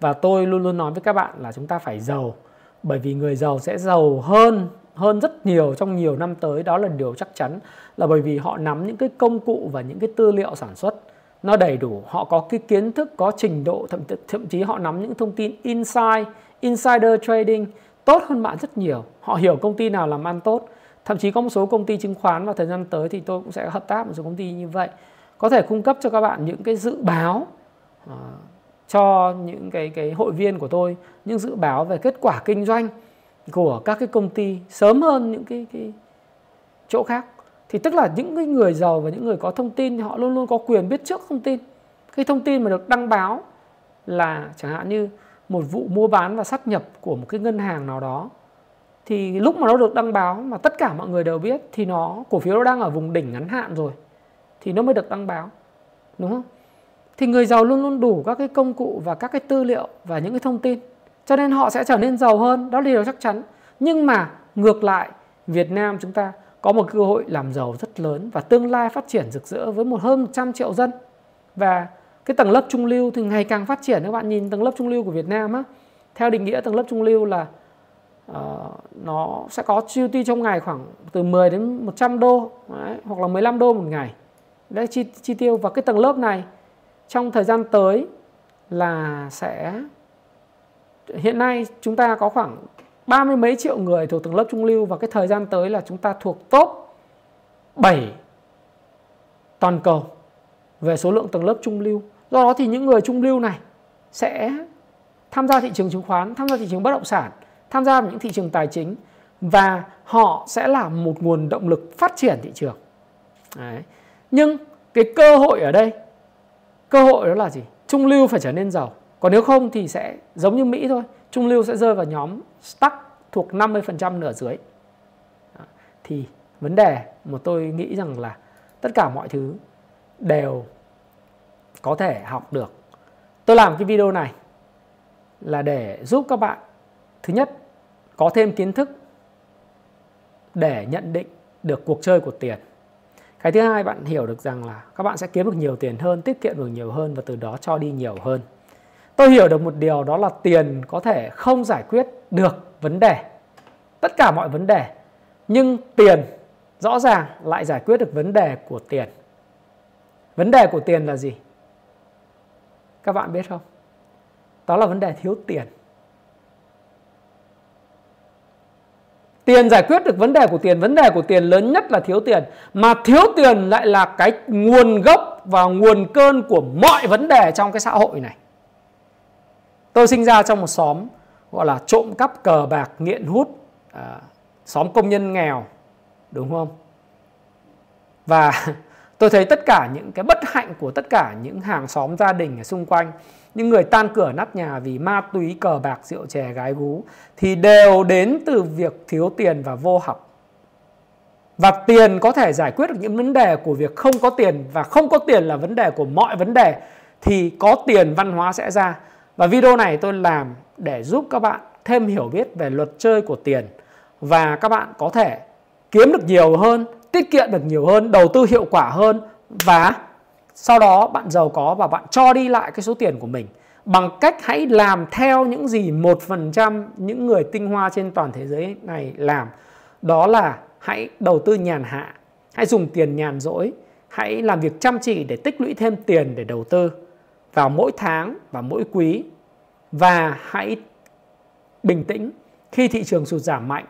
và tôi luôn luôn nói với các bạn là chúng ta phải giàu bởi vì người giàu sẽ giàu hơn hơn rất nhiều trong nhiều năm tới. Đó là điều chắc chắn là bởi vì họ nắm những cái công cụ và những cái tư liệu sản xuất nó đầy đủ. Họ có cái kiến thức có trình độ thậm thậm chí họ nắm những thông tin inside insider trading tốt hơn bạn rất nhiều. Họ hiểu công ty nào làm ăn tốt. Thậm chí có một số công ty chứng khoán vào thời gian tới thì tôi cũng sẽ hợp tác một số công ty như vậy. Có thể cung cấp cho các bạn những cái dự báo uh, cho những cái cái hội viên của tôi, những dự báo về kết quả kinh doanh của các cái công ty sớm hơn những cái cái chỗ khác. Thì tức là những cái người giàu và những người có thông tin thì họ luôn luôn có quyền biết trước thông tin. Cái thông tin mà được đăng báo là chẳng hạn như một vụ mua bán và sát nhập của một cái ngân hàng nào đó, thì lúc mà nó được đăng báo mà tất cả mọi người đều biết thì nó, cổ phiếu nó đang ở vùng đỉnh ngắn hạn rồi, thì nó mới được đăng báo, đúng không? Thì người giàu luôn luôn đủ các cái công cụ và các cái tư liệu và những cái thông tin. Cho nên họ sẽ trở nên giàu hơn đó là điều chắc chắn. Nhưng mà ngược lại Việt Nam chúng ta có một cơ hội làm giàu rất lớn và tương lai phát triển rực rỡ với một hơn 100 triệu dân. Và cái tầng lớp trung lưu thì ngày càng phát triển. Các bạn nhìn tầng lớp trung lưu của Việt Nam á theo định nghĩa tầng lớp trung lưu là uh, nó sẽ có chi tiêu trong ngày khoảng từ 10 đến 100 đô đấy, hoặc là 15 đô một ngày. Đấy chi, chi tiêu. Và cái tầng lớp này trong thời gian tới là sẽ hiện nay chúng ta có khoảng ba mươi mấy triệu người thuộc tầng lớp trung lưu và cái thời gian tới là chúng ta thuộc top 7 toàn cầu về số lượng tầng lớp trung lưu. Do đó thì những người trung lưu này sẽ tham gia thị trường chứng khoán, tham gia thị trường bất động sản, tham gia vào những thị trường tài chính và họ sẽ là một nguồn động lực phát triển thị trường. Đấy. Nhưng cái cơ hội ở đây, cơ hội đó là gì? Trung lưu phải trở nên giàu. Còn nếu không thì sẽ giống như Mỹ thôi. Trung lưu sẽ rơi vào nhóm stuck thuộc 50% nửa dưới. Thì vấn đề mà tôi nghĩ rằng là tất cả mọi thứ đều có thể học được. Tôi làm cái video này là để giúp các bạn, thứ nhất, có thêm kiến thức để nhận định được cuộc chơi của tiền. Cái thứ hai bạn hiểu được rằng là các bạn sẽ kiếm được nhiều tiền hơn, tiết kiệm được nhiều hơn và từ đó cho đi nhiều hơn. Tôi hiểu được một điều đó là tiền có thể không giải quyết được vấn đề. Tất cả mọi vấn đề. Nhưng tiền rõ ràng lại giải quyết được vấn đề của tiền. Vấn đề của tiền là gì? Các bạn biết không? Đó là vấn đề thiếu tiền. Tiền giải quyết được vấn đề của tiền, vấn đề của tiền lớn nhất là thiếu tiền. Mà thiếu tiền lại là cái nguồn gốc và nguồn cơn của mọi vấn đề trong cái xã hội này. Tôi sinh ra trong một xóm gọi là trộm cắp cờ bạc, nghiện hút, à, xóm công nhân nghèo, đúng không? Và tôi thấy tất cả những cái bất hạnh của tất cả những hàng xóm gia đình ở xung quanh, những người tan cửa nát nhà vì ma túy, cờ bạc, rượu chè, gái gú, thì đều đến từ việc thiếu tiền và vô học. Và tiền có thể giải quyết được những vấn đề của việc không có tiền, và không có tiền là vấn đề của mọi vấn đề, thì có tiền văn hóa sẽ ra. Và video này tôi làm để giúp các bạn thêm hiểu biết về luật chơi của tiền, và các bạn có thể kiếm được nhiều hơn tiết kiệm được nhiều hơn, đầu tư hiệu quả hơn và sau đó bạn giàu có và bạn cho đi lại cái số tiền của mình. Bằng cách hãy làm theo những gì một phần trăm những người tinh hoa trên toàn thế giới này làm. Đó là hãy đầu tư nhàn hạ, hãy dùng tiền nhàn rỗi, hãy làm việc chăm chỉ để tích lũy thêm tiền để đầu tư vào mỗi tháng và mỗi quý. Và hãy bình tĩnh khi thị trường sụt giảm mạnh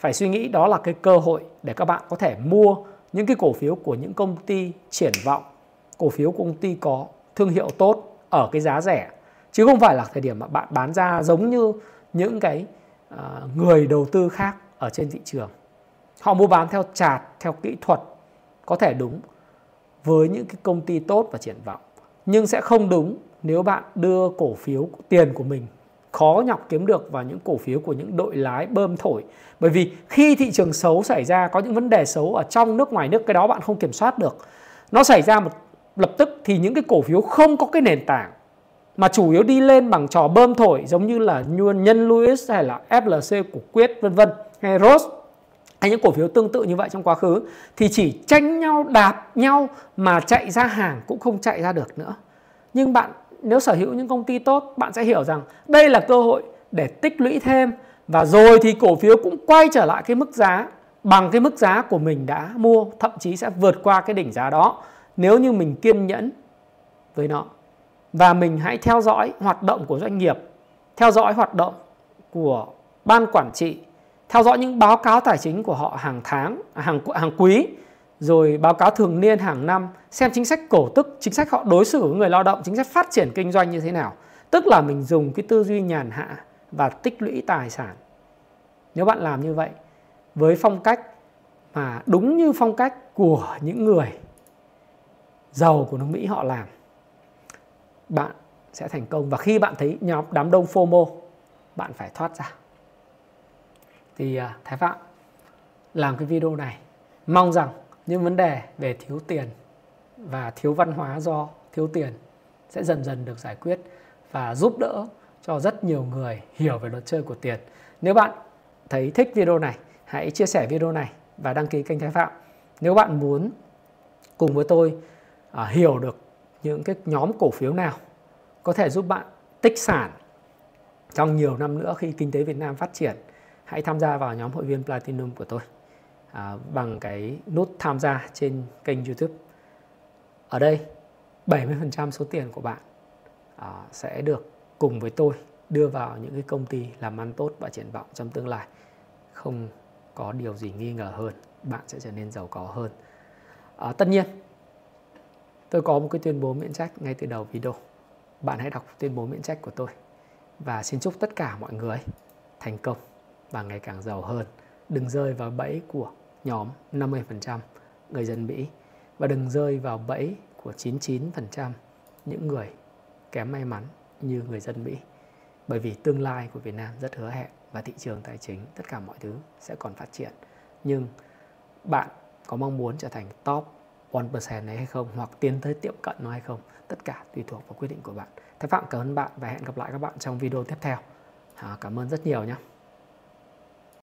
phải suy nghĩ đó là cái cơ hội để các bạn có thể mua những cái cổ phiếu của những công ty triển vọng cổ phiếu của công ty có thương hiệu tốt ở cái giá rẻ. Chứ không phải là thời điểm mà bạn bán ra giống như những cái uh, người đầu tư khác ở trên thị trường. Họ mua bán theo chart theo kỹ thuật có thể đúng với những cái công ty tốt và triển vọng. Nhưng sẽ không đúng nếu bạn đưa cổ phiếu tiền của mình khó nhọc kiếm được vào những cổ phiếu của những đội lái bơm thổi bởi vì khi thị trường xấu xảy ra, có những vấn đề xấu ở trong nước, ngoài nước, cái đó bạn không kiểm soát được nó xảy ra một, lập tức thì những cái cổ phiếu không có cái nền tảng, mà chủ yếu đi lên bằng trò bơm thổi, giống như là nhân Lewis hay là FLC của Quyết, vân vân, hay rose hay những cổ phiếu tương tự như vậy trong quá khứ, thì chỉ tranh nhau, đạp nhau mà chạy ra hàng cũng không chạy ra được nữa. Nhưng bạn nếu sở hữu những công ty tốt, bạn sẽ hiểu rằng đây là cơ hội để tích lũy thêm và rồi thì cổ phiếu cũng quay trở lại cái mức giá, bằng cái mức giá của mình đã mua, thậm chí sẽ vượt qua cái đỉnh giá đó nếu như mình kiên nhẫn với nó. Và mình hãy theo dõi hoạt động của doanh nghiệp, theo dõi hoạt động của ban quản trị, theo dõi những báo cáo tài chính của họ hàng tháng, hàng hàng quý rồi báo cáo thường niên hàng năm, xem chính sách cổ tức, chính sách họ đối xử với người lao động, chính sách phát triển kinh doanh như thế nào. Tức là mình dùng cái tư duy nhàn hạ và tích lũy tài sản. Nếu bạn làm như vậy, với phong cách mà đúng như phong cách của những người giàu của nước Mỹ họ làm, bạn sẽ thành công. Và khi bạn thấy nhóm đám đông FOMO, bạn phải thoát ra. Thì à, Thái Phạm, làm cái video này, mong rằng những vấn đề về thiếu tiền và thiếu văn hóa do thiếu tiền sẽ dần dần được giải quyết và giúp đỡ cho rất nhiều người hiểu về luật chơi của tiền. Nếu bạn thấy thích video này, hãy chia sẻ video này và đăng ký kênh Thái Phạm. Nếu bạn muốn cùng với tôi à, hiểu được những cái nhóm cổ phiếu nào có thể giúp bạn tích sản trong nhiều năm nữa khi kinh tế Việt Nam phát triển hãy tham gia vào nhóm hội viên Platinum của tôi à, bằng cái nút tham gia trên kênh YouTube. Ở đây 70% số tiền của bạn à, sẽ được cùng với tôi đưa vào những cái công ty làm ăn tốt và triển vọng trong tương lai. Không có điều gì nghi ngờ hơn bạn sẽ trở nên giàu có hơn. À, tất nhiên tôi có một cái tuyên bố miễn trách ngay từ đầu video. Bạn hãy đọc tuyên bố miễn trách của tôi. Và xin chúc tất cả mọi người thành công và ngày càng giàu hơn. Đừng rơi vào bẫy của nhóm 50% người dân Mỹ và đừng rơi vào bẫy của 99% những người kém may mắn như người dân Mỹ. Bởi vì tương lai của Việt Nam rất hứa hẹn và thị trường tài chính tất cả mọi thứ sẽ còn phát triển. Nhưng bạn có mong muốn trở thành top 1% này hay không hoặc tiến tới tiệm cận nó hay không, tất cả tùy thuộc vào quyết định của bạn. Thái Phạm cảm ơn bạn và hẹn gặp lại các bạn trong video tiếp theo. À, cảm ơn rất nhiều nhé.